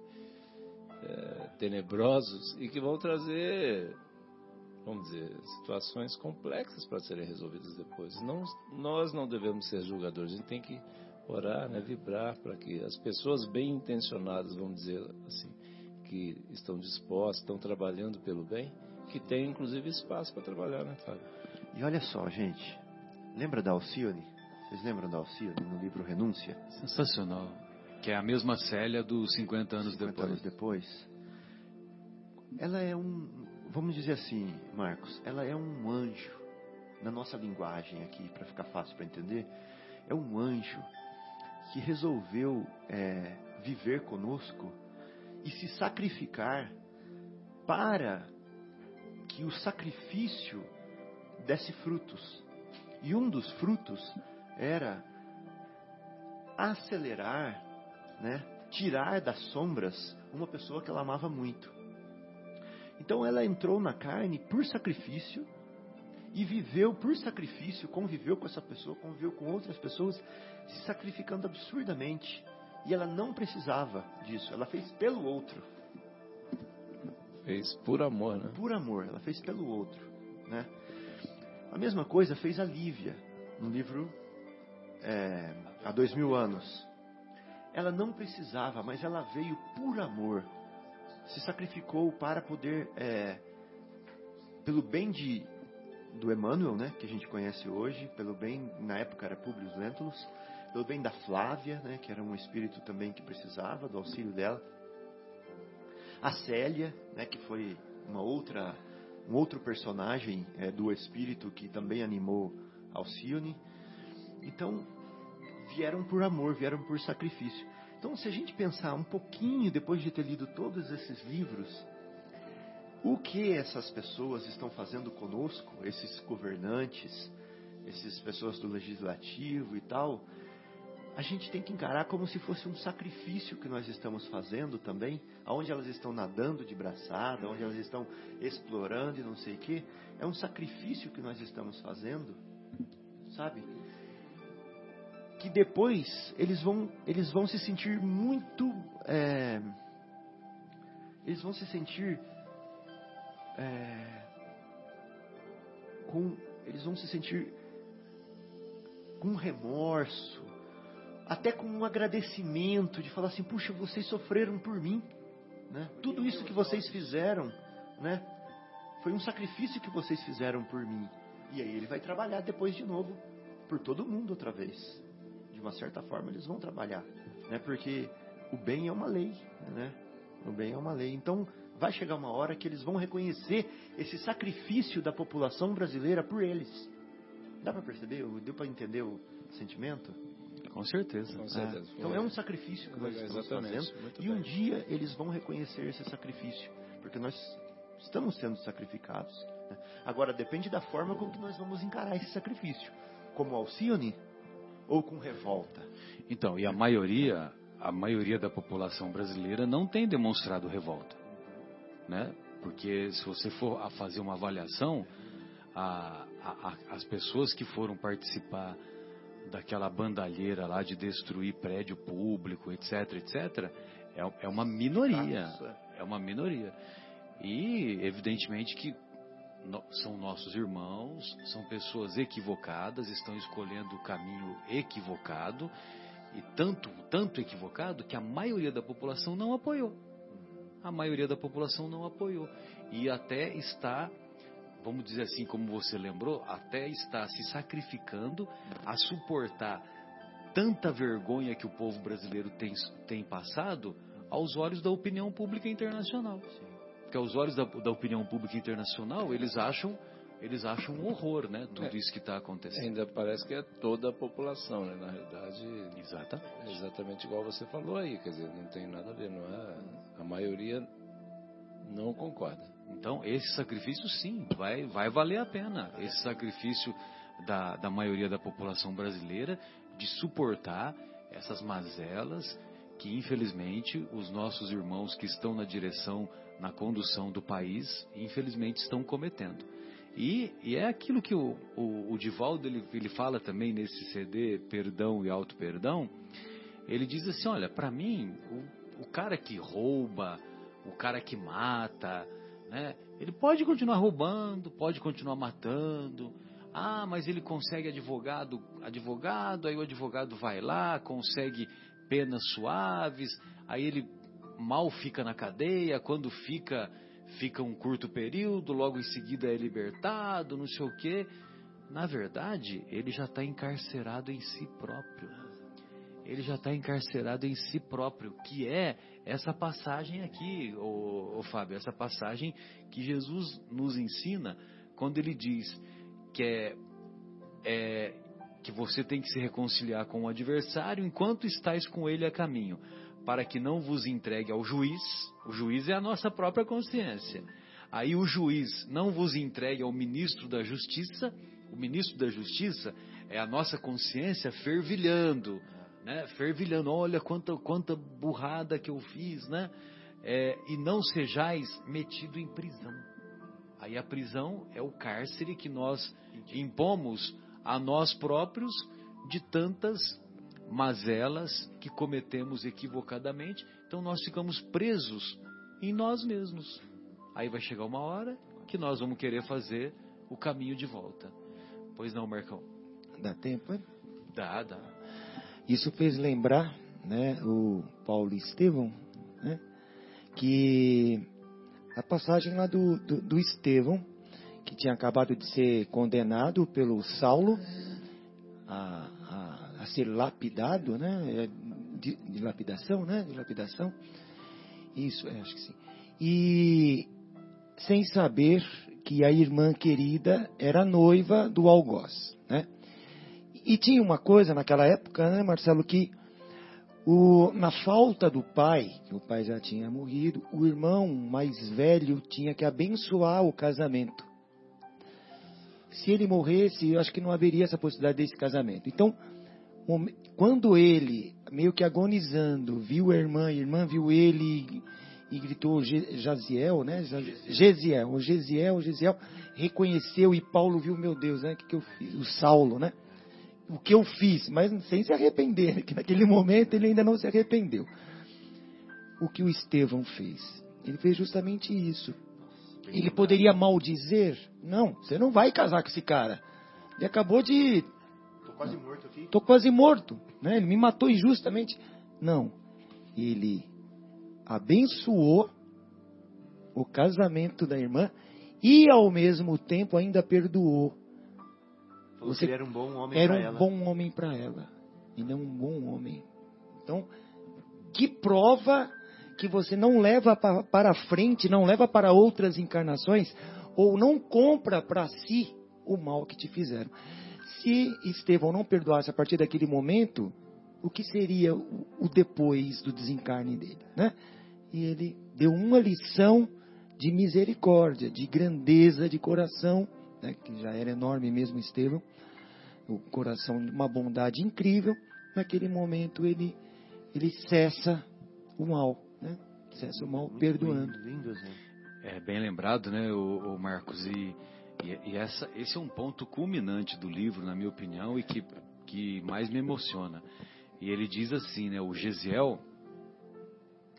é, tenebrosos e que vão trazer, vamos dizer, situações complexas para serem resolvidas depois. Não, nós não devemos ser julgadores, a gente tem que orar, né, vibrar para que as pessoas bem intencionadas, vamos dizer assim, que estão dispostas, estão trabalhando pelo bem, que tenham inclusive espaço para trabalhar, né, Fábio? E olha só, gente, lembra da Alcione? Vocês lembram da Alcione no livro Renúncia? Sensacional. Que é a mesma Célia dos 50 anos 50 depois. anos depois. Ela é um, vamos dizer assim, Marcos, ela é um anjo, na nossa linguagem aqui, para ficar fácil para entender, é um anjo que resolveu é, viver conosco e se sacrificar para que o sacrifício desse frutos. E um dos frutos era acelerar, né, tirar das sombras uma pessoa que ela amava muito. Então ela entrou na carne por sacrifício e viveu por sacrifício, conviveu com essa pessoa, conviveu com outras pessoas, se sacrificando absurdamente. E ela não precisava disso, ela fez pelo outro. fez por amor, né? Por amor, ela fez pelo outro, né? A mesma coisa fez a Lívia no livro é, há dois mil anos. Ela não precisava, mas ela veio por amor, se sacrificou para poder, é, pelo bem de do Emmanuel, né, que a gente conhece hoje, pelo bem na época era Publius Lentulus, pelo bem da Flávia, né, que era um espírito também que precisava do auxílio dela. A Célia, né, que foi uma outra, um outro personagem é, do espírito que também animou Alcione. Então, vieram por amor, vieram por sacrifício. Então, se a gente pensar um pouquinho, depois de ter lido todos esses livros, o que essas pessoas estão fazendo conosco, esses governantes, essas pessoas do legislativo e tal, a gente tem que encarar como se fosse um sacrifício que nós estamos fazendo também, aonde elas estão nadando de braçada, onde elas estão explorando e não sei o que, é um sacrifício que nós estamos fazendo, sabe? Que depois eles vão, eles vão se sentir muito, é, eles vão se sentir é, com, eles vão se sentir com remorso, até com um agradecimento de falar assim, puxa, vocês sofreram por mim, né? Tudo isso que vocês fizeram, né? Foi um sacrifício que vocês fizeram por mim. E aí ele vai trabalhar depois de novo por todo mundo outra vez. De uma certa forma eles vão trabalhar, né? Porque o bem é uma lei, né? O bem é uma lei. Então vai chegar uma hora que eles vão reconhecer esse sacrifício da população brasileira por eles. Dá para perceber? Deu para entender o sentimento? Com certeza. Com certeza. Então é um sacrifício que nós estamos fazendo Muito e bem. um dia eles vão reconhecer esse sacrifício, porque nós estamos sendo sacrificados. né? Agora depende da forma com que nós vamos encarar esse sacrifício, como Alcione ou com revolta. Então, e a maioria, a maioria da população brasileira não tem demonstrado revolta, né? Porque se você for a fazer uma avaliação, a- a- a- as pessoas que foram participar daquela bandalheira lá de destruir prédio público, etc, etc, é, é uma minoria, é. uma minoria. E evidentemente que são nossos irmãos, são pessoas equivocadas, estão escolhendo o caminho equivocado e tanto, tanto equivocado que a maioria da população não apoiou. A maioria da população não apoiou e até está, vamos dizer assim, como você lembrou, até está se sacrificando a suportar tanta vergonha que o povo brasileiro tem, tem passado aos olhos da opinião pública internacional. Porque aos olhos da, da opinião pública internacional, eles acham, eles acham um horror, né? Tudo É. isso que está acontecendo. Ainda parece que é toda a população, né? Na realidade, Exatamente. é exatamente igual você falou aí, quer dizer, não tem nada a ver, não é? A maioria não concorda. Então, esse sacrifício, sim, vai, vai valer a pena. Esse sacrifício da, da maioria da população brasileira de suportar essas mazelas que, infelizmente, os nossos irmãos que estão na direção, na condução do país, infelizmente estão cometendo. E, e é aquilo que o, o, o Divaldo ele, ele fala também nesse CD Perdão e Auto Perdão. Ele diz assim: olha, para mim, o, o cara que rouba, o cara que mata, né? Ele pode continuar roubando, pode continuar matando. Ah, mas ele consegue advogado, advogado, aí o advogado vai lá, consegue penas suaves, aí ele mal fica na cadeia, quando fica, fica um curto período, logo em seguida é libertado, não sei o quê. Na verdade, ele já está encarcerado em si próprio. Ele já está encarcerado em si próprio, que é essa passagem aqui, ô Fábio, essa passagem que Jesus nos ensina quando ele diz que é, é que você tem que se reconciliar com o adversário enquanto estáis com ele a caminho, para que não vos entregue ao juiz. O juiz é a nossa própria consciência. Aí o juiz não vos entregue ao ministro da justiça. O ministro da justiça é a nossa consciência fervilhando, né? Fervilhando. Olha quanta quanta burrada que eu fiz, né? É, e não sejais metido em prisão. Aí a prisão é o cárcere que nós impomos a nós próprios de tantas mazelas que cometemos equivocadamente. Então nós ficamos presos em nós mesmos. aí vai chegar uma hora que nós vamos querer fazer o caminho de volta. Pois não, Marcão? Dá tempo, hein? Dá, dá. Isso fez lembrar, né, o Paulo Estevão, né, que a passagem lá do, do, do Estevão, que tinha acabado de ser condenado pelo Saulo a, a, a ser lapidado, né, é, de, de, lapidação, né, de lapidação, isso, é, acho que sim, e sem saber que a irmã querida era noiva do algoz, né, e tinha uma coisa naquela época, né, Marcelo, que o, na falta do pai, o pai já tinha morrido, o irmão mais velho tinha que abençoar o casamento. Se ele morresse, eu acho que não haveria essa possibilidade desse casamento. Então, quando ele, meio que agonizando, viu a irmã, a irmã viu ele e gritou Jaziel, né? Gesiel, o Gesiel, Gesiel, reconheceu e Paulo viu, meu Deus, né? O que, que eu fiz? O Saulo, né? o que eu fiz, mas sem se arrepender, que naquele momento ele ainda não se arrependeu. O que o Estevão fez? Ele fez justamente isso. Ele poderia maldizer? Não, você não vai casar com esse cara. Ele acabou de. Tô quase morto aqui. Tô quase morto, né? Ele me matou injustamente. Não. Ele abençoou o casamento da irmã e ao mesmo tempo ainda perdoou Falou você que ele era um bom homem Era um ela. bom homem para ela. Ele é um bom homem. Então, que prova que você não leva para frente, não leva para outras encarnações, ou não compra para si o mal que te fizeram. Se Estevão não perdoasse a partir daquele momento, o que seria o depois do desencarne dele, né? E ele deu uma lição de misericórdia, de grandeza de coração né, que já era enorme mesmo Estevão, o coração de uma bondade incrível, naquele momento ele, ele cessa o mal, né? cessa o mal perdoando. Lindo, é bem lembrado, né, o, o Marcos, e, e, e, essa, esse é um ponto culminante do livro, na minha opinião, e que, que mais me emociona. E ele diz assim, né, o Gesiel,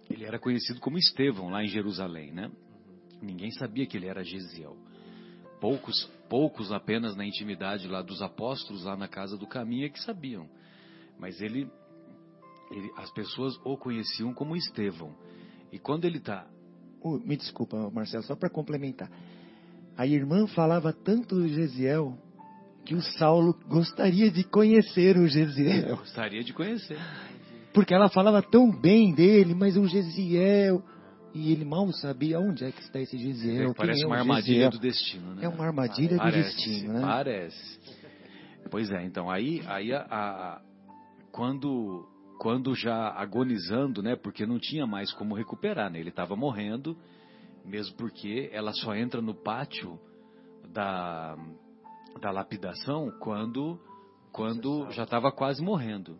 ele era conhecido como Estevão lá em Jerusalém, né? Ninguém sabia que ele era Gesiel poucos, poucos apenas na intimidade lá dos apóstolos, lá na casa do caminho, é que sabiam. Mas ele, ele as pessoas o conheciam como Estevão. E quando ele está. Oh, me desculpa, Marcelo, só para complementar. A irmã falava tanto do Gesiel que o Saulo gostaria de conhecer o Gesiel. Gostaria de conhecer. Porque ela falava tão bem dele, mas o Gesiel. E ele mal sabia onde é que está esse Gisiel. Parece é uma armadilha Gisiel. do destino, né? É uma armadilha parece, do destino, né? Parece. Pois é, então aí, aí a, a, quando, quando já agonizando, né? Porque não tinha mais como recuperar, né? Ele estava morrendo, mesmo porque ela só entra no pátio da, da lapidação quando, quando já estava quase morrendo.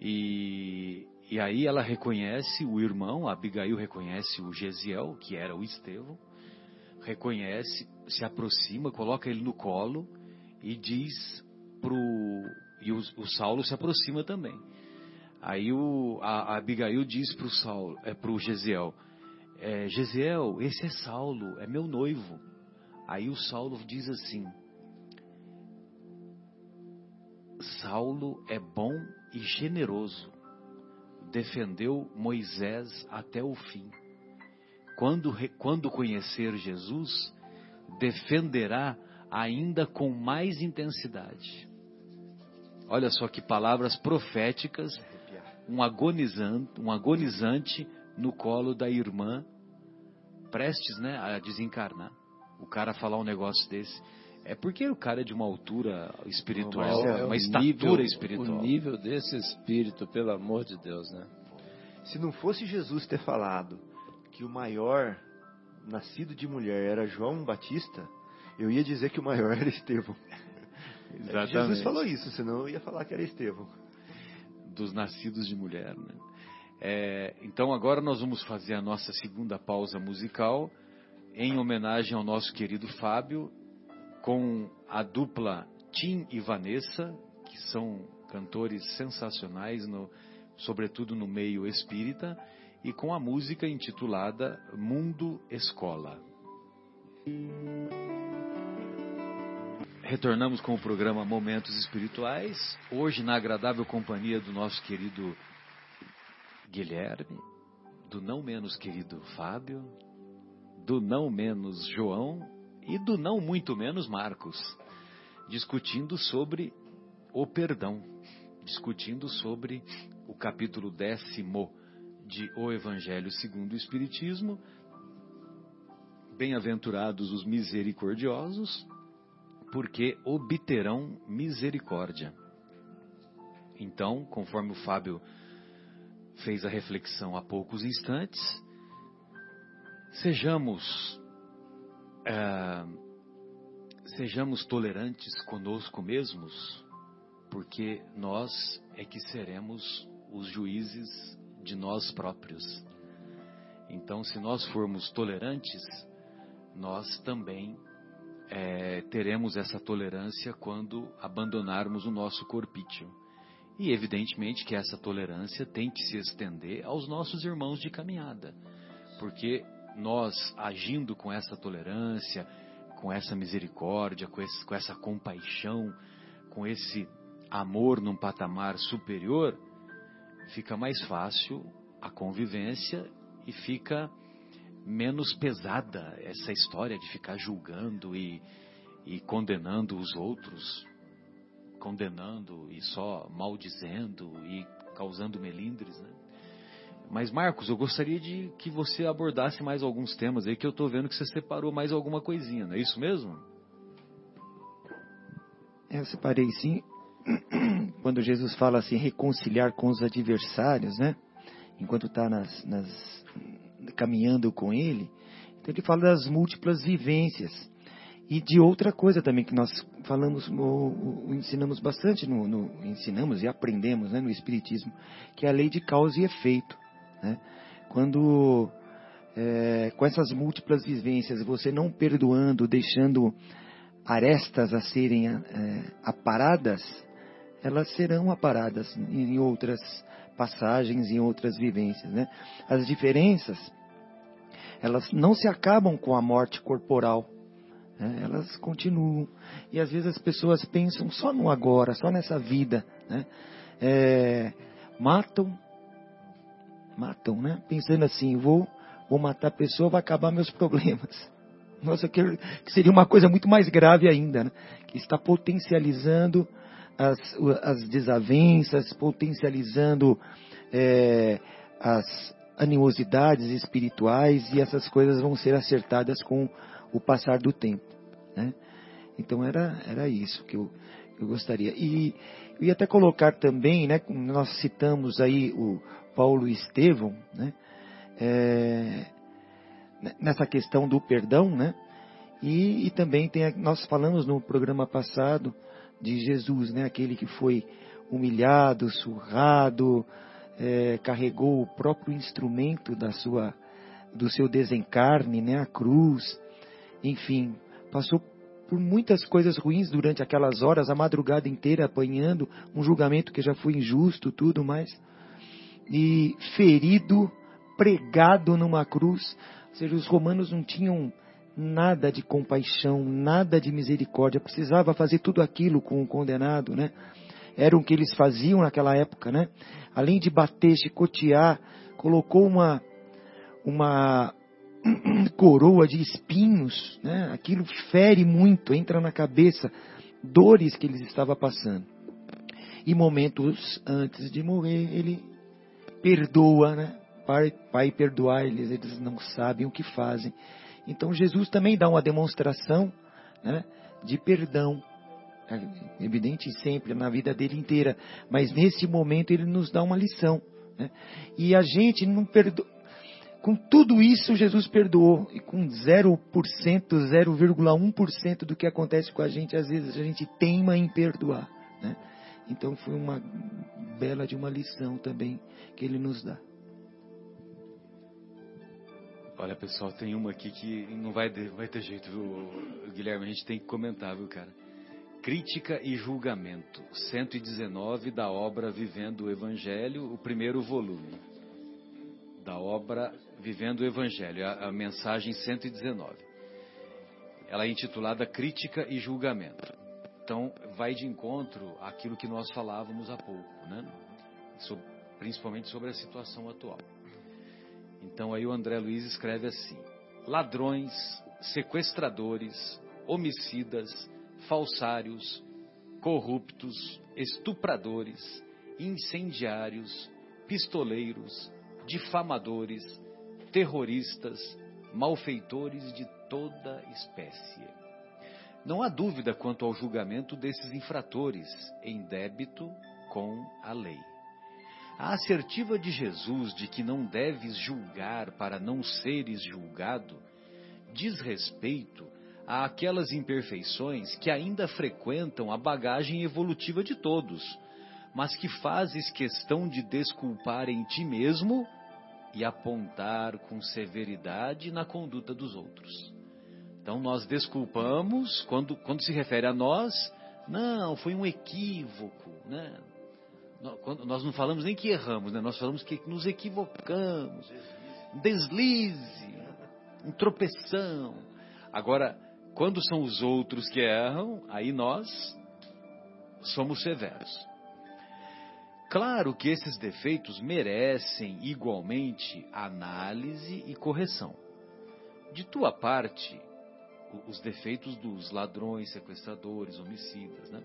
E, e aí ela reconhece o irmão, a Abigail reconhece o Gesiel, que era o Estevão, reconhece, se aproxima, coloca ele no colo e diz pro e o, o Saulo se aproxima também. Aí o, a, a Abigail diz pro Saulo, é pro Gesiel, é, Gesiel, esse é Saulo, é meu noivo. Aí o Saulo diz assim: Saulo é bom e generoso defendeu Moisés até o fim. Quando, quando conhecer Jesus, defenderá ainda com mais intensidade. Olha só que palavras proféticas, um agonizante, um agonizante no colo da irmã, prestes né, a desencarnar. O cara falar um negócio desse. É porque o cara é de uma altura espiritual, é uma estatura nível, espiritual. O nível desse espírito, pelo amor de Deus, né? Se não fosse Jesus ter falado que o maior nascido de mulher era João Batista, eu ia dizer que o maior era Estevão. Exatamente. Jesus falou isso, senão eu ia falar que era Estevão. Dos nascidos de mulher, né? É, então agora nós vamos fazer a nossa segunda pausa musical em homenagem ao nosso querido Fábio com a dupla Tim e Vanessa, que são cantores sensacionais, no, sobretudo no meio espírita, e com a música intitulada Mundo Escola. Retornamos com o programa Momentos Espirituais, hoje na agradável companhia do nosso querido Guilherme, do não menos querido Fábio, do não menos João e do não muito menos Marcos, discutindo sobre o perdão, discutindo sobre o capítulo décimo de O Evangelho segundo o Espiritismo. Bem-aventurados os misericordiosos, porque obterão misericórdia. Então, conforme o Fábio fez a reflexão há poucos instantes, sejamos é, sejamos tolerantes conosco mesmos, porque nós é que seremos os juízes de nós próprios. Então, se nós formos tolerantes, nós também é, teremos essa tolerância quando abandonarmos o nosso corpício. E evidentemente que essa tolerância tem que se estender aos nossos irmãos de caminhada, porque nós agindo com essa tolerância, com essa misericórdia, com, esse, com essa compaixão, com esse amor num patamar superior, fica mais fácil a convivência e fica menos pesada essa história de ficar julgando e, e condenando os outros, condenando e só maldizendo e causando melindres, né? Mas Marcos, eu gostaria de que você abordasse mais alguns temas aí que eu estou vendo que você separou mais alguma coisinha, não é isso mesmo? É, eu separei sim. Quando Jesus fala assim, reconciliar com os adversários, né? Enquanto está nas, nas, caminhando com ele, então ele fala das múltiplas vivências. E de outra coisa também que nós falamos, o, o, ensinamos bastante, no, no, ensinamos e aprendemos né, no Espiritismo, que é a lei de causa e efeito. Né? Quando, é, com essas múltiplas vivências, você não perdoando, deixando arestas a serem é, aparadas, elas serão aparadas em outras passagens, em outras vivências. Né? As diferenças, elas não se acabam com a morte corporal, né? elas continuam. E às vezes as pessoas pensam só no agora, só nessa vida. Né? É, matam matam, né? Pensando assim, vou, vou matar a pessoa, vai acabar meus problemas. Nossa, que, que seria uma coisa muito mais grave ainda, né? Que está potencializando as, as desavenças, potencializando é, as animosidades espirituais e essas coisas vão ser acertadas com o passar do tempo, né? Então era, era isso que eu, eu gostaria. E eu ia até colocar também, né, nós citamos aí o, Paulo Estevão, né? É, nessa questão do perdão, né? E, e também tem, nós falamos no programa passado de Jesus, né? Aquele que foi humilhado, surrado, é, carregou o próprio instrumento da sua, do seu desencarne, né? A cruz, enfim, passou por muitas coisas ruins durante aquelas horas, a madrugada inteira apanhando, um julgamento que já foi injusto, tudo mais e ferido, pregado numa cruz. Ou seja, os romanos não tinham nada de compaixão, nada de misericórdia. Precisava fazer tudo aquilo com o condenado, né? Era o que eles faziam naquela época, né? Além de bater, chicotear, colocou uma uma coroa de espinhos, né? Aquilo fere muito, entra na cabeça, dores que eles estavam passando. E momentos antes de morrer, ele perdoa, né? Pai, pai perdoar eles, eles não sabem o que fazem. Então Jesus também dá uma demonstração né, de perdão, é evidente sempre na vida dele inteira, mas nesse momento ele nos dá uma lição. Né? E a gente não perdoa. Com tudo isso, Jesus perdoou. E com 0%, 0,1% do que acontece com a gente, às vezes a gente teima em perdoar. Né? Então foi uma bela de uma lição também que ele nos dá. Olha, pessoal, tem uma aqui que não vai, vai ter jeito, viu, Guilherme? A gente tem que comentar, viu, cara? Crítica e Julgamento, 119 da obra Vivendo o Evangelho, o primeiro volume. da obra Vivendo o Evangelho, a, a mensagem 119. Ela é intitulada Crítica e Julgamento. Então, vai de encontro àquilo que nós falávamos há pouco, né? Sobre, principalmente sobre a situação atual. Então, aí o André Luiz escreve assim: ladrões, sequestradores, homicidas, falsários, corruptos, estupradores, incendiários, pistoleiros, difamadores, terroristas, malfeitores de toda espécie. Não há dúvida quanto ao julgamento desses infratores em débito com a lei. A assertiva de Jesus de que não deves julgar para não seres julgado diz respeito àquelas imperfeições que ainda frequentam a bagagem evolutiva de todos, mas que fazes questão de desculpar em ti mesmo e apontar com severidade na conduta dos outros. Então nós desculpamos quando, quando se refere a nós, não, foi um equívoco, né? Nós não falamos nem que erramos, né? Nós falamos que nos equivocamos, deslize, um tropeção. Agora, quando são os outros que erram, aí nós somos severos. Claro que esses defeitos merecem igualmente análise e correção. De tua parte, os defeitos dos ladrões, sequestradores, homicidas, né?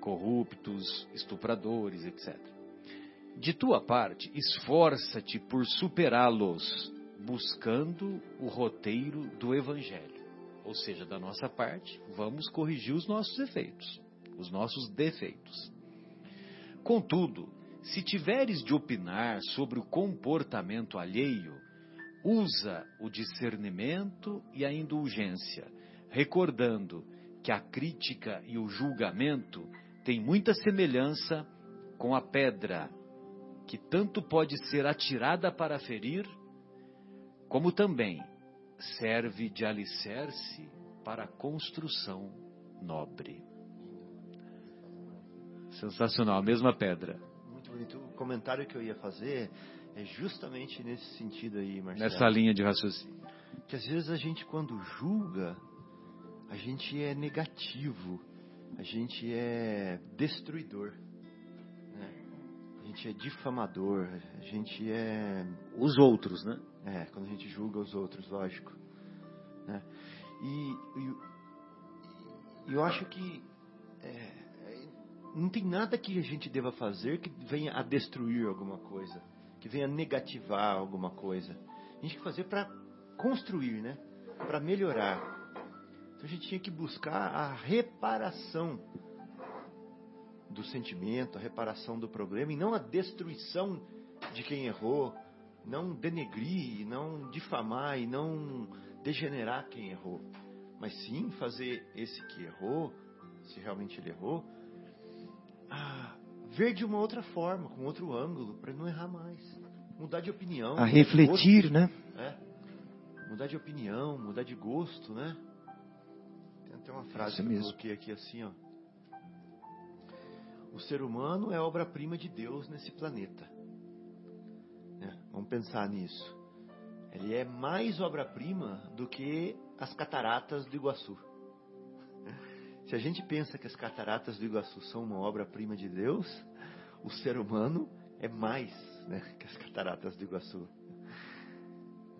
Corruptos, estupradores, etc. De tua parte, esforça-te por superá-los, buscando o roteiro do Evangelho. Ou seja, da nossa parte, vamos corrigir os nossos defeitos, os nossos defeitos. Contudo, se tiveres de opinar sobre o comportamento alheio, usa o discernimento e a indulgência, recordando que a crítica e o julgamento têm muita semelhança com a pedra, que tanto pode ser atirada para ferir, como também serve de alicerce para a construção nobre. Sensacional, a mesma pedra. Muito bonito. O comentário que eu ia fazer é justamente nesse sentido aí, Marcelo. Nessa linha de raciocínio. Que às vezes a gente, quando julga, a gente é negativo, a gente é destruidor, né? a gente é difamador, a gente é. Os outros, né? É, quando a gente julga os outros, lógico. Né? E, e eu acho que é, não tem nada que a gente deva fazer que venha a destruir alguma coisa, que venha a negativar alguma coisa. A gente tem que fazer para construir, né? Para melhorar. Então a gente tinha que buscar a reparação do sentimento, a reparação do problema e não a destruição de quem errou, não denegrir, não difamar e não degenerar quem errou, mas sim fazer esse que errou, se realmente ele errou, ver de uma outra forma, com outro ângulo, para não errar mais. Mudar de opinião. A refletir, gosto, né? É. Mudar de opinião, mudar de gosto, né? Tem uma frase Isso que mesmo. eu coloquei aqui assim, ó. O ser humano é obra-prima de Deus nesse planeta. Né? Vamos pensar nisso. Ele é mais obra-prima do que as cataratas do Iguaçu. Se a gente pensa que as cataratas do Iguaçu são uma obra-prima de Deus, o ser humano é mais né, que as cataratas do Iguaçu.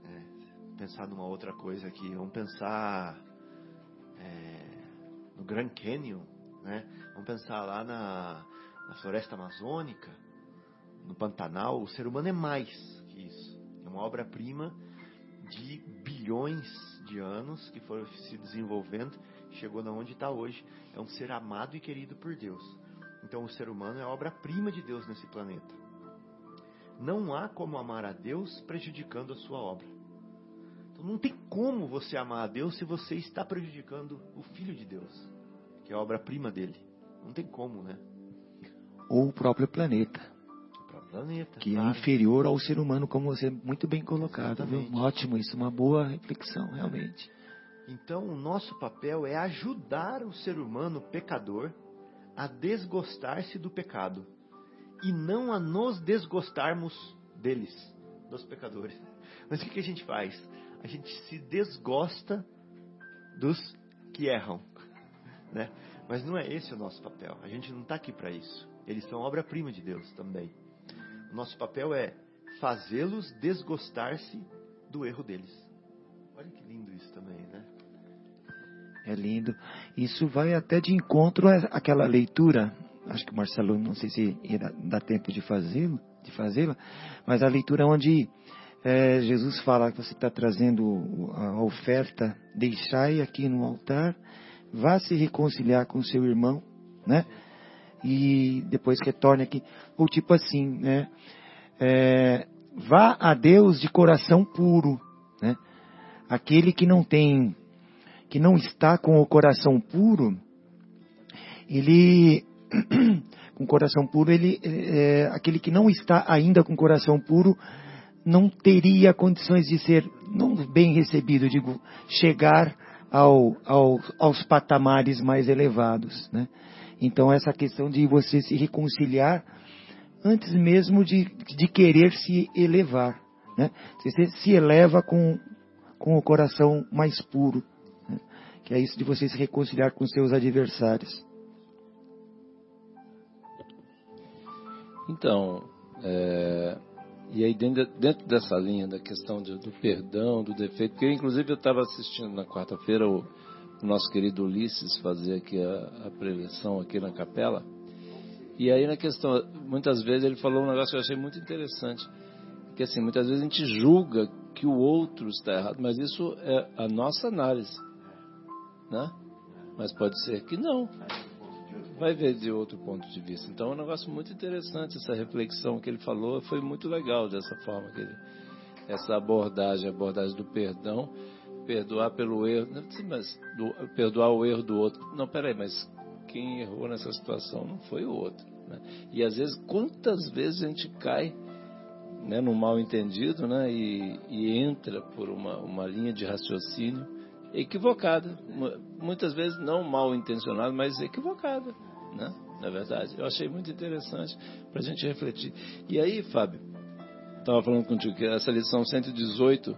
É, pensar numa outra coisa aqui, vamos pensar é, no Grand Canyon, né? vamos pensar lá na, na floresta amazônica, no Pantanal. O ser humano é mais que isso. É uma obra-prima de bilhões de anos que foram se desenvolvendo chegou na onde está hoje. É um ser amado e querido por Deus. Então o ser humano é a obra-prima de Deus nesse planeta. Não há como amar a Deus prejudicando a sua obra. Não tem como você amar a Deus se você está prejudicando o Filho de Deus, que é a obra-prima dele. Não tem como, né? Ou o próprio planeta, O próprio planeta. que é claro. inferior ao ser humano, como você muito bem colocado. Viu? Ótimo, isso, uma boa reflexão, realmente. Então, o nosso papel é ajudar o ser humano pecador a desgostar-se do pecado e não a nos desgostarmos deles. dos pecadores. Mas o que, que a gente faz? A gente se desgosta dos que erram, né? Mas não é esse o nosso papel. A gente não está aqui para isso. Eles são obra-prima de Deus também. O nosso papel é fazê-los desgostar-se do erro deles. Olha que lindo isso também, né? É lindo. Isso vai até de encontro àquela leitura. Acho que o Marcelo, não sei se irá dar tempo de fazê-lo, de fazê-la, mas a leitura onde é, Jesus fala que você está trazendo a oferta, deixai aqui no altar, vá se reconciliar com seu irmão, né? E depois retorne aqui. Ou tipo assim, né? É, vá a Deus de coração puro, né? Aquele que não tem que não está com o coração puro, ele, com coração puro, ele, é, aquele que não está ainda com coração puro, não teria condições de ser, não bem recebido, digo, chegar ao, ao, aos patamares mais elevados, né? Então essa questão de você se reconciliar antes mesmo de, de querer se elevar, né? Você se eleva com, com o coração mais puro, que é isso de você se reconciliar com seus adversários. Então, é, e aí dentro, dentro, dessa linha da questão do, do perdão, do defeito, porque inclusive eu estava assistindo na quarta-feira o, o, nosso querido Ulisses fazer aqui a, a preleção aqui na capela, e aí na questão, muitas vezes ele falou um negócio que eu achei muito interessante, que assim, muitas vezes a gente julga que o outro está errado, mas isso é a nossa análise né? Mas pode ser que não. Vai ver de outro ponto de vista. Então é um negócio muito interessante essa reflexão que ele falou, foi muito legal dessa forma que ele, essa abordagem, a abordagem do perdão, perdoar pelo erro, não, mas do, perdoar o erro do outro. Não, peraí, mas quem errou nessa situação não foi o outro. Né? E às vezes, quantas vezes a gente cai né, no mal entendido né, e, e entra por uma, uma linha de raciocínio equivocada, muitas vezes não mal intencionada, mas equivocada, né? Na é verdade, eu achei muito interessante para a gente refletir. E aí, Fábio, estava falando contigo que essa lição 118,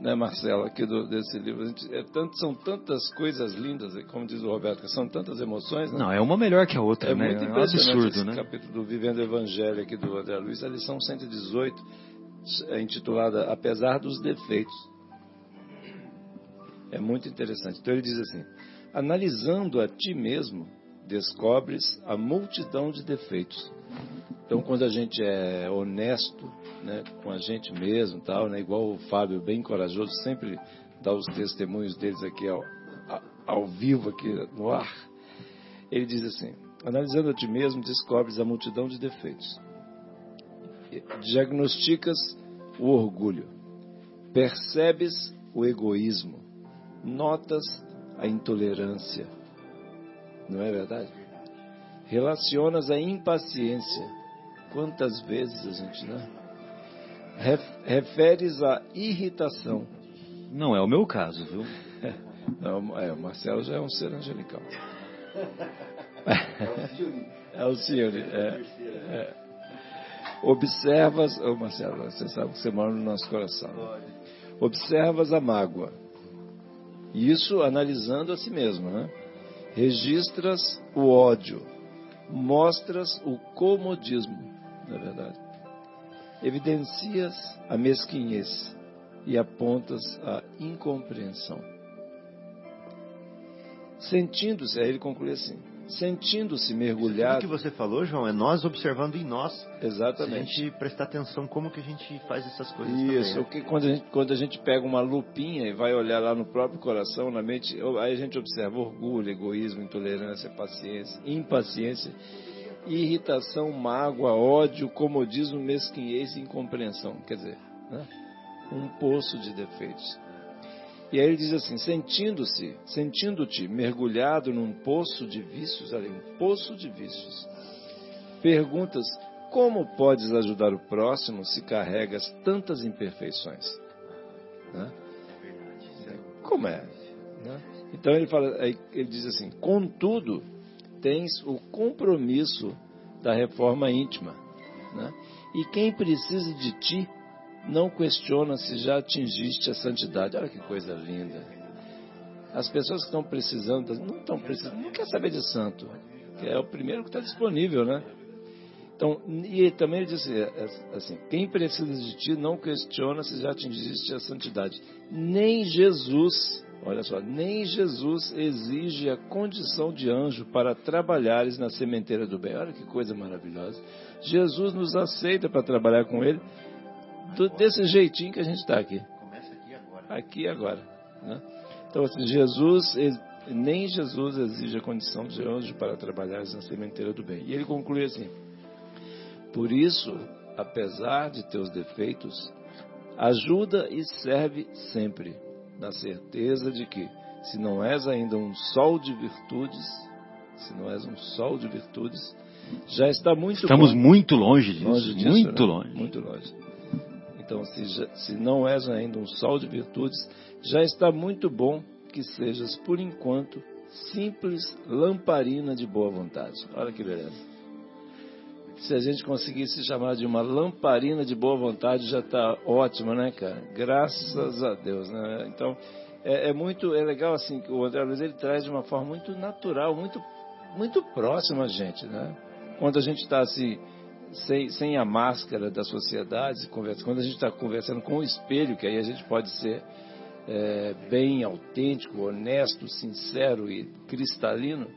né, Marcela, aqui do, desse livro, gente, é tanto, são tantas coisas lindas, como diz o Roberto, são tantas emoções. Né? Não, é uma melhor que a outra, é né? Muito é um absurdo, esse né? capítulo do Vivendo o Evangelho aqui do André Luiz, a lição 118, é intitulada Apesar dos Defeitos. É muito interessante. Então ele diz assim: analisando a ti mesmo, descobres a multidão de defeitos. Então, quando a gente é honesto né, com a gente mesmo, tal, né, igual o Fábio, bem corajoso, sempre dá os testemunhos deles aqui ao, ao vivo, aqui no ar, ele diz assim: analisando a ti mesmo, descobres a multidão de defeitos. Diagnosticas o orgulho, percebes o egoísmo, notas a intolerância. Não é verdade? Relacionas a impaciência. Quantas vezes a gente, né? Referes a irritação. Não é o meu caso, viu? Não, é, o Marcelo já é um ser angelical. É o senhor. É, é. Observas, oh Marcelo, você sabe que você mora no nosso coração. Observas a mágoa isso analisando a si mesmo, né? Registras o ódio, mostras o comodismo, na verdade. Evidencias a mesquinhez e apontas a incompreensão. Sentindo-se, aí ele conclui assim: sentindo-se mergulhado. O que você falou, João, é nós observando em nós. Exatamente. Se a gente prestar atenção como que a gente faz essas coisas Isso, também, né? que quando a, gente, quando a gente pega uma lupinha e vai olhar lá no próprio coração, na mente, aí a gente observa orgulho, egoísmo, intolerância, paciência, impaciência, irritação, mágoa, ódio, comodismo, mesquinhez e incompreensão. Quer dizer, né? um poço de defeitos. E aí ele diz assim: sentindo-se, sentindo-te mergulhado num poço de vícios, ali, um poço de vícios. Perguntas: como podes ajudar o próximo se carregas tantas imperfeições? Né? Como é? Né? Então ele fala, ele diz assim: contudo, tens o compromisso da reforma íntima, né? e quem precisa de ti não questiona se já atingiste a santidade. Olha que coisa linda. As pessoas que estão precisando, não estão precisando, não quer saber de santo, é o primeiro que está disponível, né? Então, e também ele disse assim: quem precisa de ti não questiona se já atingiste a santidade. Nem Jesus, olha só, nem Jesus exige a condição de anjo para trabalhares na sementeira do bem. Olha que coisa maravilhosa. Jesus nos aceita para trabalhar com Ele do, desse jeitinho que a gente está aqui. Começa aqui agora. Aqui e agora. Né? Então, assim, Jesus, nem Jesus exige a condição de anjo para trabalhar na sementeira do bem. E ele conclui assim: Por isso, apesar de teus defeitos, ajuda e serve sempre, na certeza de que, se não és ainda um sol de virtudes, se não és um sol de virtudes, já está muito Estamos bom. muito longe disso, Longe disso, muito né? longe. Muito longe. Então, se, já- se não és ainda um sol de virtudes, já está muito bom que sejas, por enquanto, simples lamparina de boa vontade. Olha que beleza. Se a gente conseguisse chamar de uma lamparina de boa vontade, já está ótimo, né, cara? Graças a Deus, né? Então, é, é muito, é legal assim que o André Luiz ele traz de uma forma muito natural, muito, muito próxima a gente, né? Quando a gente está assim, sem, sem a máscara da sociedade, quando a gente está conversando com o espelho, que aí a gente pode ser é, bem autêntico, honesto, sincero e cristalino,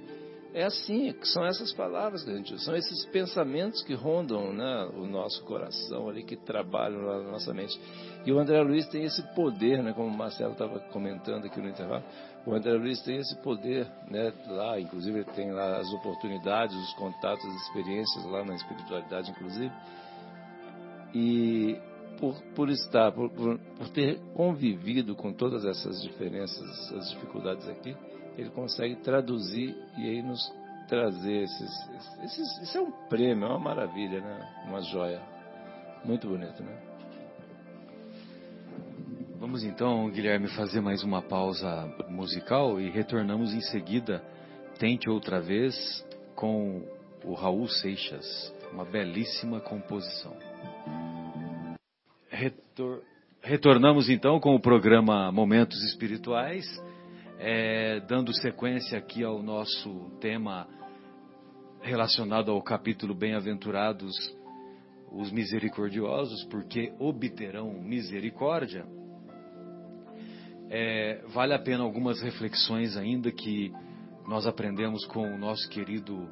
é assim, são essas palavras que a gente usa, são esses pensamentos que rondam né, o nosso coração ali, que trabalham na nossa mente. E o André Luiz tem esse poder, né, como o Marcelo estava comentando aqui no intervalo, o André Luiz tem esse poder, né, lá, inclusive ele tem lá as oportunidades, os contatos, as experiências lá na espiritualidade, inclusive. E por, por estar, por, por, ter convivido com todas essas diferenças, essas dificuldades aqui, ele consegue traduzir e aí nos trazer esses, esses. Isso é um prêmio, é uma maravilha, né? Uma joia. Muito bonito, né? Vamos então, Guilherme, fazer mais uma pausa musical e retornamos em seguida. Tente outra vez com o Raul Seixas, uma belíssima composição. Retor- Retornamos então com o programa Momentos Espirituais, é, dando sequência aqui ao nosso tema relacionado ao capítulo Bem-aventurados os misericordiosos, porque obterão misericórdia. É, vale a pena algumas reflexões ainda que nós aprendemos com o nosso querido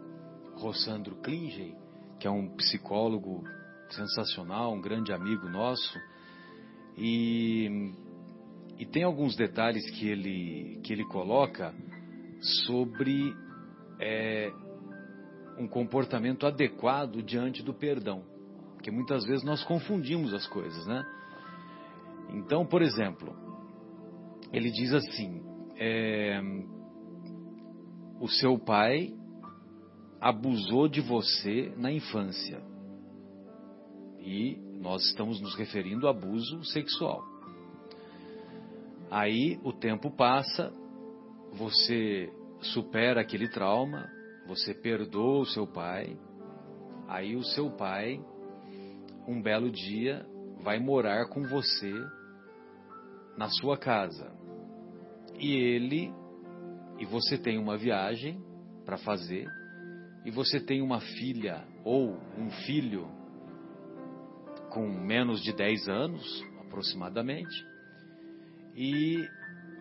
Rossandro Klingen, que é um psicólogo sensacional, um grande amigo nosso. E, e tem alguns detalhes que ele, que ele coloca sobre é, um comportamento adequado diante do perdão. Porque muitas vezes nós confundimos as coisas, né? Então, por exemplo, ele diz assim: é, o seu pai abusou de você na infância. E nós estamos nos referindo ao abuso sexual. Aí o tempo passa, você supera aquele trauma, você perdoa o seu pai, aí o seu pai, um belo dia, vai morar com você na sua casa. E ele, e você tem uma viagem para fazer, e você tem uma filha ou um filho com menos de 10 anos, aproximadamente, e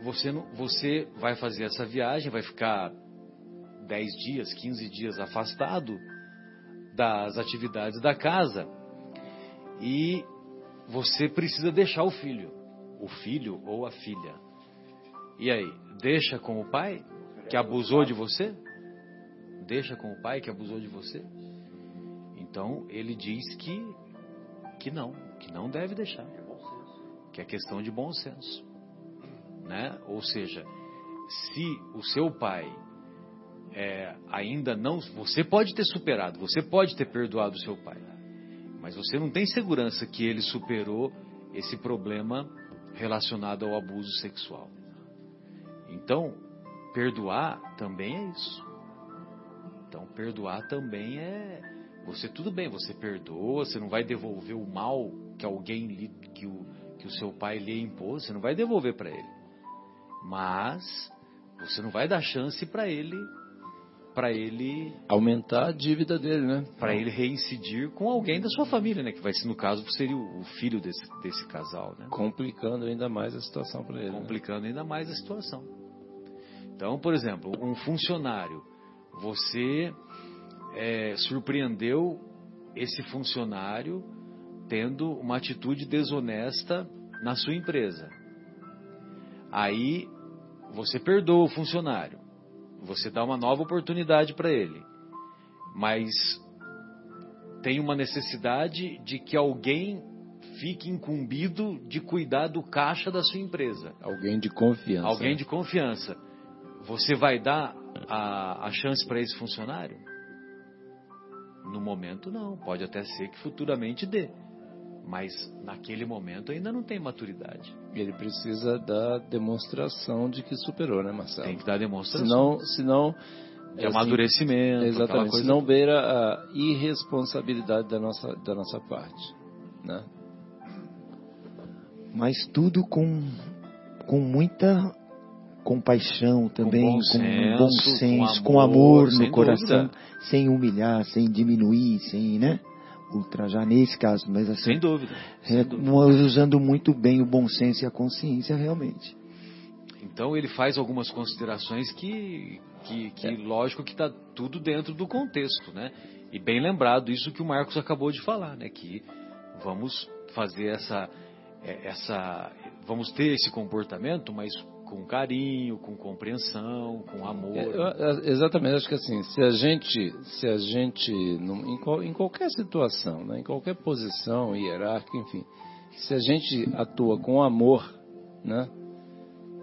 você, não- você vai fazer essa viagem, vai ficar 10 dias, 15 dias afastado das atividades da casa, e você precisa deixar o filho, o filho ou a filha. E aí, deixa com o pai que abusou de você? Deixa com o pai que abusou de você? Então ele diz que que não, que não deve deixar. Que é questão de bom senso. Né? Ou seja, se o seu pai é, ainda não. Você pode ter superado, você pode ter perdoado o seu pai. Mas você não tem segurança que ele superou esse problema relacionado ao abuso sexual. Então, perdoar também é isso. Então, perdoar também é. Você, tudo bem, você perdoa, você não vai devolver o mal que alguém lhe, que o, que o seu pai lhe impôs, você não vai devolver para ele. Mas você não vai dar chance para ele para ele aumentar a dívida dele, né? Para ele reincidir com alguém da sua família, né? Que vai ser no caso seria o filho desse, desse casal, né? Complicando ainda mais a situação para ele. Né? Complicando né? ainda mais a situação. Então, por exemplo, um funcionário, você é, surpreendeu esse funcionário tendo uma atitude desonesta na sua empresa. Aí você perdoa o funcionário, você dá uma nova oportunidade para ele, mas tem uma necessidade de que alguém fique incumbido de cuidar do caixa da sua empresa. Alguém de confiança. Alguém de confiança. Você vai dar a, a chance para esse funcionário? No momento, não. Pode até ser que futuramente dê. Mas naquele momento ainda não tem maturidade. Ele precisa da demonstração de que superou, né, Marcelo? Tem que dar demonstração. Senão, senão é assim, amadurecimento. Exatamente. Coisa... Senão beira a irresponsabilidade da nossa, da nossa parte. Né? Mas tudo com, com muita compaixão também, com bom senso, com, bom senso, com amor, com amor no coração, dúvida. sem humilhar, sem diminuir, sem, né? Ultrajar nesse caso, mas assim, sem dúvida, é, sem é, dúvida. usando muito bem o bom senso e a consciência realmente. Então ele faz algumas considerações que, que, que é. lógico que está tudo dentro do contexto, né? E bem lembrado isso que o Marcos acabou de falar, né? Que vamos fazer essa, é, essa, vamos ter esse comportamento, mas com carinho, com compreensão, com amor. É, exatamente, acho que assim, se a gente, se a gente, em, em qualquer situação, né, em qualquer posição hierárquica, enfim, se a gente atua com amor, né,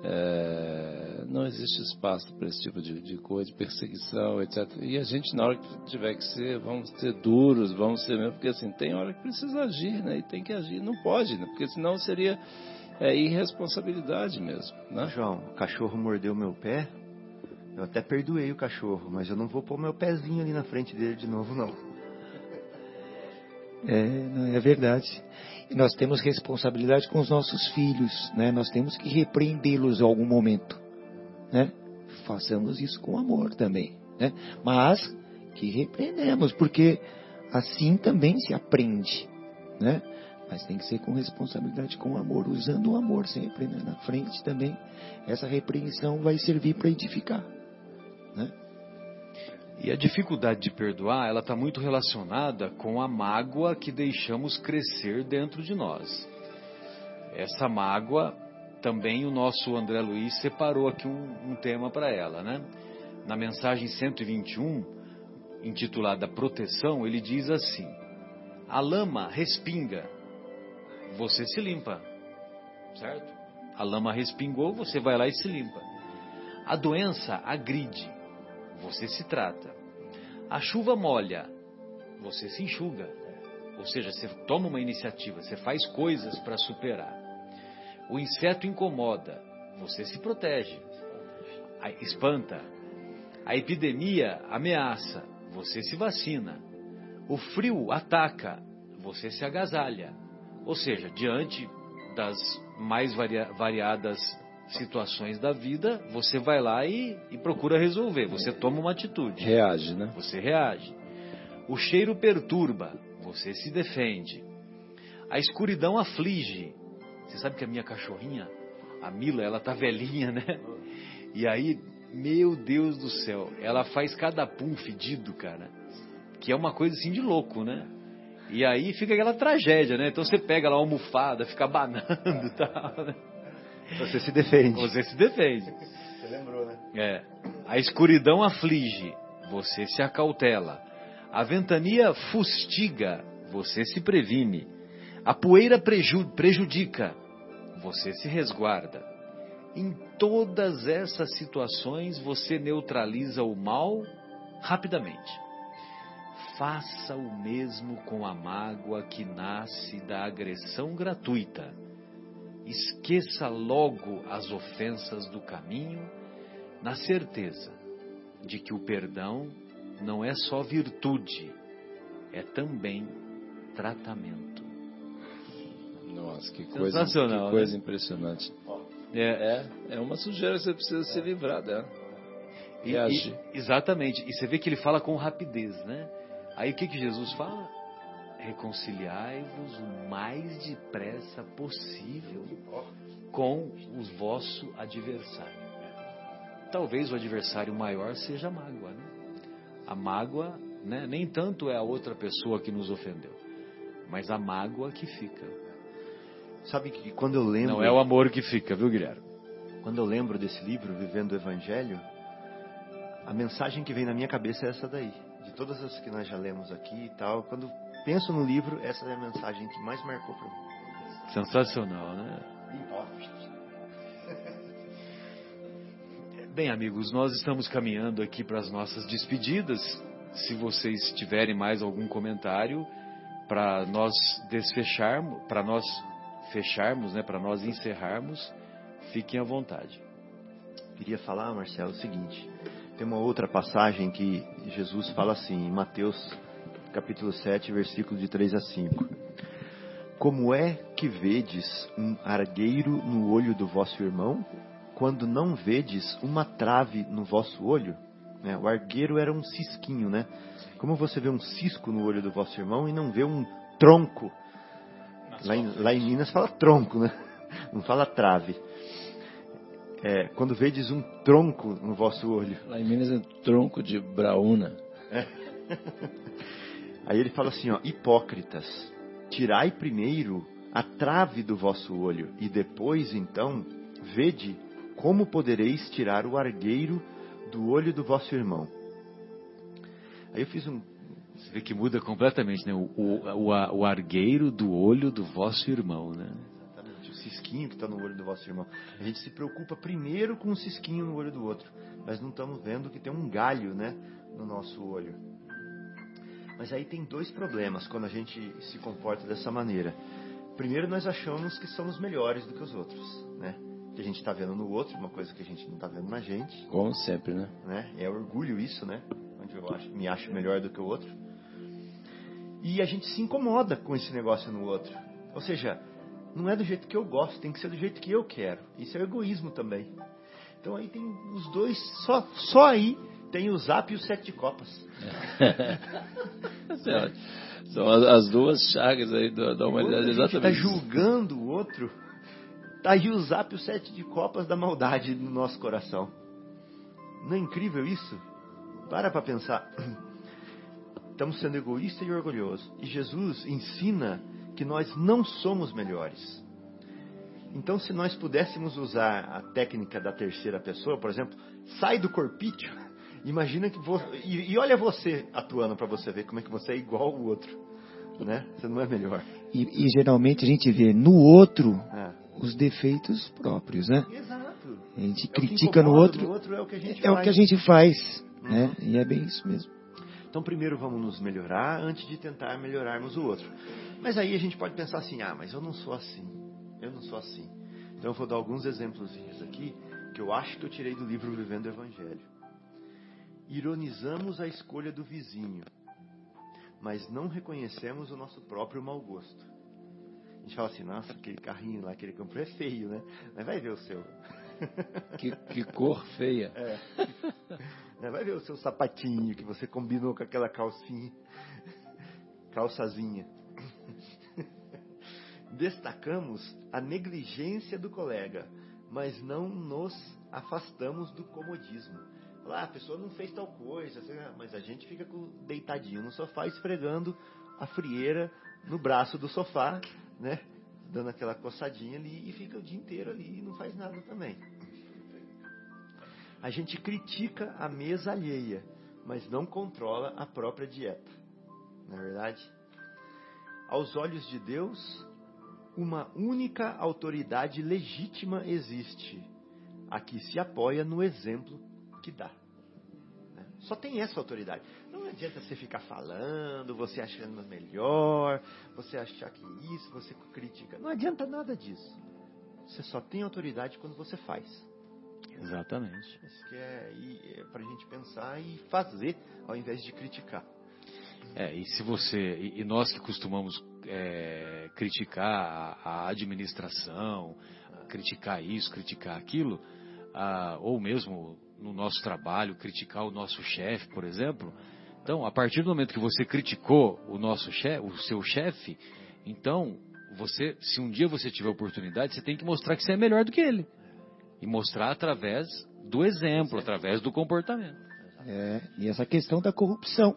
é, não existe espaço para esse tipo de, de, coisa, de perseguição, etc. E a gente, na hora que tiver que ser, vamos ser duros, vamos ser mesmo, porque assim, tem hora que precisa agir, né? E tem que agir, não pode, né? Porque senão seria é irresponsabilidade mesmo. Né? João, o cachorro mordeu meu pé. Eu até perdoei o cachorro, mas eu não vou pôr meu pezinho ali na frente dele de novo, não. É, não é verdade. E nós temos responsabilidade com os nossos filhos, né? Nós temos que repreendê-los em algum momento, né? Façamos isso com amor também, né? Mas que repreendemos, porque assim também se aprende, né? Mas tem que ser com responsabilidade, com amor, usando o amor sempre né? na frente também. Essa repreensão vai servir para edificar. Né? E a dificuldade de perdoar, ela está muito relacionada com a mágoa que deixamos crescer dentro de nós. Essa mágoa, também o nosso André Luiz separou aqui um, um tema para ela, né? Na mensagem 121, intitulada Proteção, ele diz assim: A lama respinga você se limpa, certo? A lama respingou, você vai lá e se limpa. A doença agride, você se trata. A chuva molha, você se enxuga. Ou seja, você toma uma iniciativa, você faz coisas para superar. O inseto incomoda, você se protege. A, espanta. A epidemia ameaça, você se vacina. O frio ataca, você se agasalha. Ou seja, diante das mais variadas situações da vida, você vai lá e, e, procura resolver. Você toma uma atitude. Reage, né? Você reage. O cheiro perturba, você se defende. A escuridão aflige. Você sabe que a minha cachorrinha, a Mila, ela tá velhinha, né? E aí, meu Deus do céu, ela faz cada pum fedido, cara. Que é uma coisa assim de louco, né? E aí fica aquela tragédia, né? Então você pega lá uma almofada, fica banando e tal. Né? Você se defende. Você se defende. Você lembrou, né? É. A escuridão aflige, você se acautela. A ventania fustiga, você se previne. A poeira prejudica, você se resguarda. Em todas essas situações, você neutraliza o mal rapidamente faça o mesmo com a mágoa que nasce da agressão gratuita. Esqueça logo as ofensas do caminho, na certeza de que o perdão não é só virtude, é também tratamento. Nossa, que coisa, que coisa né? impressionante. É, É, é uma sujeira que você precisa se livrar dela. E- e- exatamente. E você vê que ele fala com rapidez, né? Aí o que, que Jesus fala? Reconciliai-vos o mais depressa possível com o vosso adversário. Talvez o adversário maior seja a mágoa, né? A mágoa, né? Nem tanto é a outra pessoa que nos ofendeu, mas a mágoa que fica. Sabe que quando eu lembro, Não é o amor que fica, viu, Guilherme? quando eu lembro desse livro, Vivendo o Evangelho, a mensagem que vem na minha cabeça é essa daí. De todas as que nós já lemos aqui e tal, quando penso no livro, essa é a mensagem que mais marcou para mim. Sensacional, né? Bem, amigos, nós estamos caminhando aqui para as nossas despedidas. Se vocês tiverem mais algum comentário para nós desfecharmos, para nós fecharmos, né, para nós encerrarmos, fiquem à vontade. Queria falar, Marcelo, o seguinte. Tem uma outra passagem que Jesus fala assim, em Mateus capítulo 7, versículo de 3 a 5. Como é que vedes um argueiro no olho do vosso irmão, quando não vedes uma trave no vosso olho? Né, O argueiro era um cisquinho, né? Como você vê um cisco no olho do vosso irmão e não vê um tronco? Lá em, lá em Minas fala tronco, né? Não fala trave. É, quando vedes um tronco no vosso olho. Lá em Minas é tronco de braúna. Aí ele fala assim, ó, hipócritas, tirai primeiro a trave do vosso olho, e depois, então, vede como podereis tirar o argueiro do olho do vosso irmão. Aí eu fiz um. Você vê que muda completamente, né? O, o, o, o argueiro do olho do vosso irmão, né? Cisquinho que está no olho do vosso irmão. A gente se preocupa primeiro com o cisquinho no olho do outro, mas não estamos vendo que tem um galho, né, no nosso olho. Mas aí tem dois problemas quando a gente se comporta dessa maneira. Primeiro, nós achamos que somos melhores do que os outros, né? Que a gente está vendo no outro, uma coisa que a gente não está vendo na gente, Como sempre, né? né? É orgulho isso, né? Onde eu acho, me acho melhor do que o outro. E a gente se incomoda com esse negócio no outro. Ou seja, não é do jeito que eu gosto, tem que ser do jeito que eu quero. Isso é egoísmo também. Então aí tem os dois, só, só aí tem o zap e o sete de copas. São as, as duas chagas aí da, da humanidade, a está exatamente. julgando o outro, tá aí o zap e o sete de copas da maldade no nosso coração. Não é incrível isso? Para para pensar. Estamos sendo egoístas e orgulhosos. E Jesus ensina que nós não somos melhores. Então, se nós pudéssemos usar a técnica da terceira pessoa, por exemplo, sai do corpício, imagina que você. E, e olha você atuando para você ver como é que você é igual ao outro. Né? Você não é melhor. E, e geralmente a gente vê no outro É. os defeitos próprios, né? Exato. A gente É o critica no outro, outro é o que a gente é o faz. que a gente faz, né? E é bem isso mesmo. Então, primeiro vamos nos melhorar antes de tentar melhorarmos o outro. Mas aí a gente pode pensar assim: ah, mas eu não sou assim. Eu não sou assim. Então, eu vou dar alguns exemplos aqui que eu acho que eu tirei do livro Vivendo o Evangelho. Ironizamos a escolha do vizinho, mas não reconhecemos o nosso próprio mau gosto. A gente fala assim: nossa, aquele carrinho lá que ele comprou é feio, né? Mas vai ver o seu. Que, que cor feia. Né, Vai ver o seu sapatinho que você combinou com aquela calcinha. Calçazinha. Destacamos a negligência do colega, mas não nos afastamos do comodismo. Lá, a pessoa não fez tal coisa, ah, mas a gente fica deitadinho no sofá esfregando a frieira no braço do sofá, né? Dando aquela coçadinha ali e fica o dia inteiro ali e não faz nada também. A gente critica a mesa alheia, mas não controla a própria dieta. Não é verdade? Aos olhos de Deus, uma única autoridade legítima existe, a que se apoia no exemplo que dá. Né? Só tem essa autoridade. Não adianta você ficar falando, você achando melhor, você achar que isso, você critica. Não adianta nada disso. Você só tem autoridade quando você faz. Exatamente. Isso que é, é pra gente pensar e fazer ao invés de criticar. É, e se você e, e nós que costumamos é, criticar a, a, administração, criticar isso, criticar aquilo, ah, ou mesmo no nosso trabalho, criticar o nosso chefe, por exemplo. Então, a partir do momento que você criticou o nosso chefe, o seu chefe, então você, se um dia você tiver oportunidade, você tem que mostrar que você é melhor do que ele. E mostrar através do exemplo, através do comportamento. É, e essa questão da corrupção.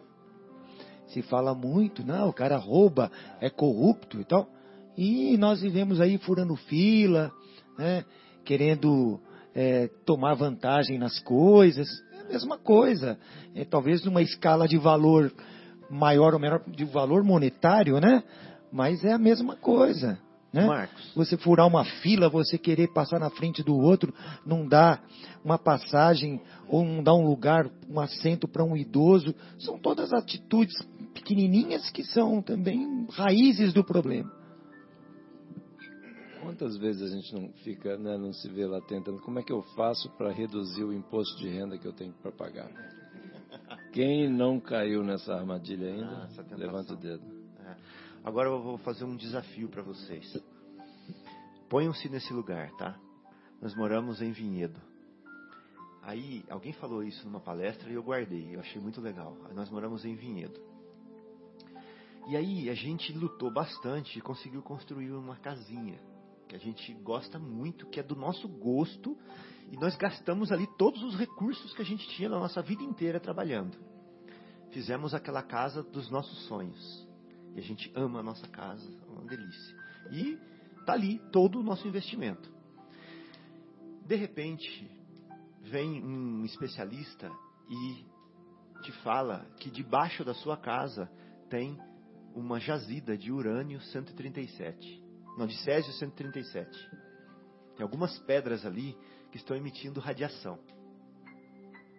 Se fala muito, não, o cara rouba, é corrupto e tal. E nós vivemos aí furando fila, né, querendo é, tomar vantagem nas coisas. É a mesma coisa. É, talvez numa escala de valor maior ou menor, de valor monetário, né? Mas é a mesma coisa. Né? Marcos. Você furar uma fila, você querer passar na frente do outro, não dá uma passagem ou não dá um lugar, um assento para um idoso, são todas atitudes pequenininhas que são também raízes do problema. Quantas vezes a gente não fica, né, não se vê lá tentando, como é que eu faço para reduzir o imposto de renda que eu tenho para pagar? Quem não caiu nessa armadilha ainda, ah, levanta o dedo. Agora eu vou fazer um desafio para vocês. Ponham-se nesse lugar, tá? Nós moramos em Vinhedo. Aí, alguém falou isso numa palestra e eu guardei, eu achei muito legal. Nós moramos em Vinhedo. E aí, a gente lutou bastante e conseguiu construir uma casinha que a gente gosta muito, que é do nosso gosto, e nós gastamos ali todos os recursos que a gente tinha na nossa vida inteira trabalhando. Fizemos aquela casa dos nossos sonhos. E a gente ama a nossa casa, é uma delícia. E tá ali todo o nosso investimento. De repente, vem um especialista e te fala que debaixo da sua casa tem uma jazida de urânio 137 não, de Césio 137. Tem algumas pedras ali que estão emitindo radiação.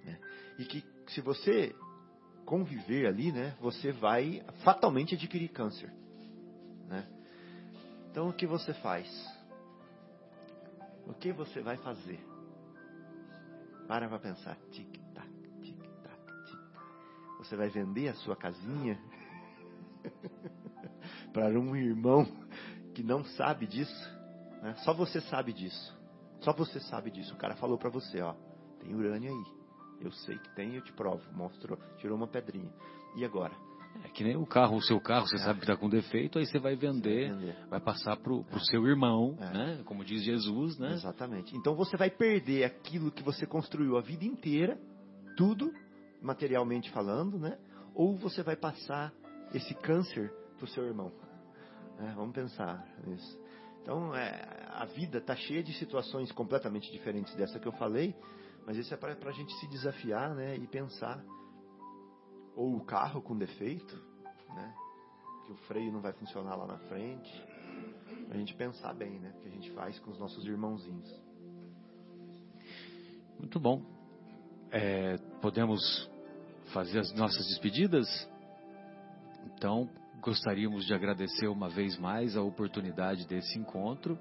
Né? E que se você conviver ali, né, você vai fatalmente adquirir câncer. Né? Então o que você faz? O que você vai fazer? Para para pensar. Tic-tac, tic-tac, tic-tac. Você vai vender a sua casinha para um irmão que não sabe disso, né? só você sabe disso. Só você sabe disso. O cara falou para você, ó, tem urânio aí. Eu sei que tem, eu te provo. Mostrou, tirou uma pedrinha. E agora? É que nem o carro, o seu carro, você é. sabe que está com defeito, aí você vai vender, vai, vender. vai, passar para o é. seu irmão, é. né? Como diz Jesus, né? Exatamente. Então você vai perder aquilo que você construiu a vida inteira, tudo, materialmente falando, né? Ou você vai passar esse câncer para o seu irmão. É, vamos pensar nisso. Então, é, a vida está cheia de situações completamente diferentes dessa que eu falei, mas isso é para a gente se desafiar né, e pensar. Ou o carro com defeito, né, que o freio não vai funcionar lá na frente. A gente pensar bem né, o que a gente faz com os nossos irmãozinhos. Muito bom. É, podemos fazer as nossas despedidas? Então, gostaríamos de agradecer uma vez mais a oportunidade desse encontro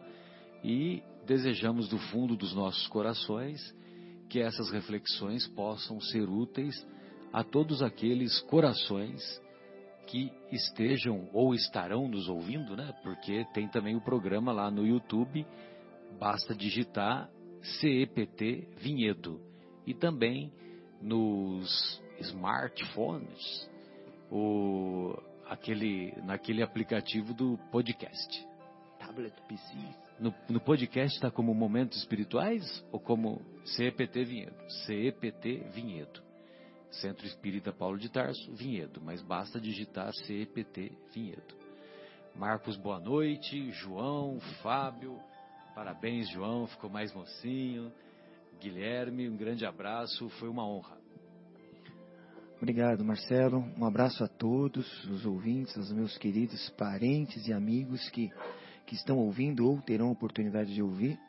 e desejamos do fundo dos nossos corações que essas reflexões possam ser úteis a todos aqueles corações que estejam ou estarão nos ouvindo, né? Porque tem também o programa lá no YouTube, basta digitar CEPT Vinhedo e também nos smartphones o aquele, naquele aplicativo do podcast. Tablet PC. No, no podcast está como Momentos Espirituais ou como CEPT Vinhedo? CEPT Vinhedo. Centro Espírita Paulo de Tarso, Vinhedo. Mas basta digitar CEPT Vinhedo. Marcos, boa noite. João, Fábio, parabéns, João, ficou mais mocinho. Guilherme, um grande abraço, foi uma honra. Obrigado, Marcelo. Um abraço a todos os ouvintes, aos meus queridos parentes e amigos que, que estão ouvindo ou terão oportunidade de ouvir.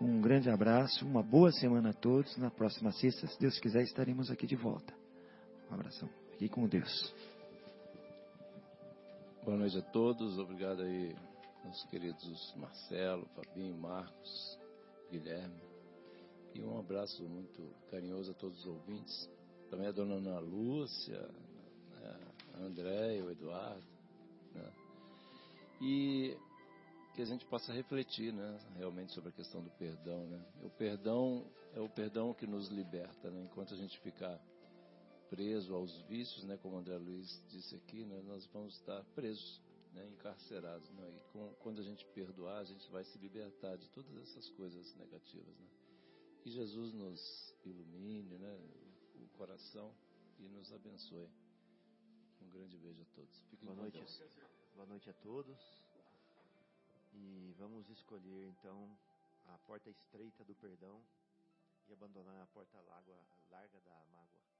Um grande abraço, uma boa semana a todos. Na próxima sexta, se Deus quiser, estaremos aqui de volta. Um abração. Fique com Deus. Boa noite a todos. Obrigado aí aos queridos Marcelo, Fabinho, Marcos, Guilherme. E um abraço muito carinhoso a todos os ouvintes também a dona Ana Lúcia, né, a André, o Eduardo. Né? E que a gente possa refletir, né, realmente sobre a questão do perdão, né? O perdão é o perdão que nos liberta, né? Enquanto a gente ficar preso aos vícios, né, como André Luiz disse aqui, né, nós vamos estar presos, né, encarcerados, né? E com, quando a gente perdoar, a gente vai se libertar de todas essas coisas negativas, né? Que Jesus nos ilumine, né, o coração e nos abençoe. Um grande beijo a todos. Fiquem Boa noite. Deus. Boa noite a todos. E vamos escolher então a porta estreita do perdão e abandonar a porta larga da mágoa.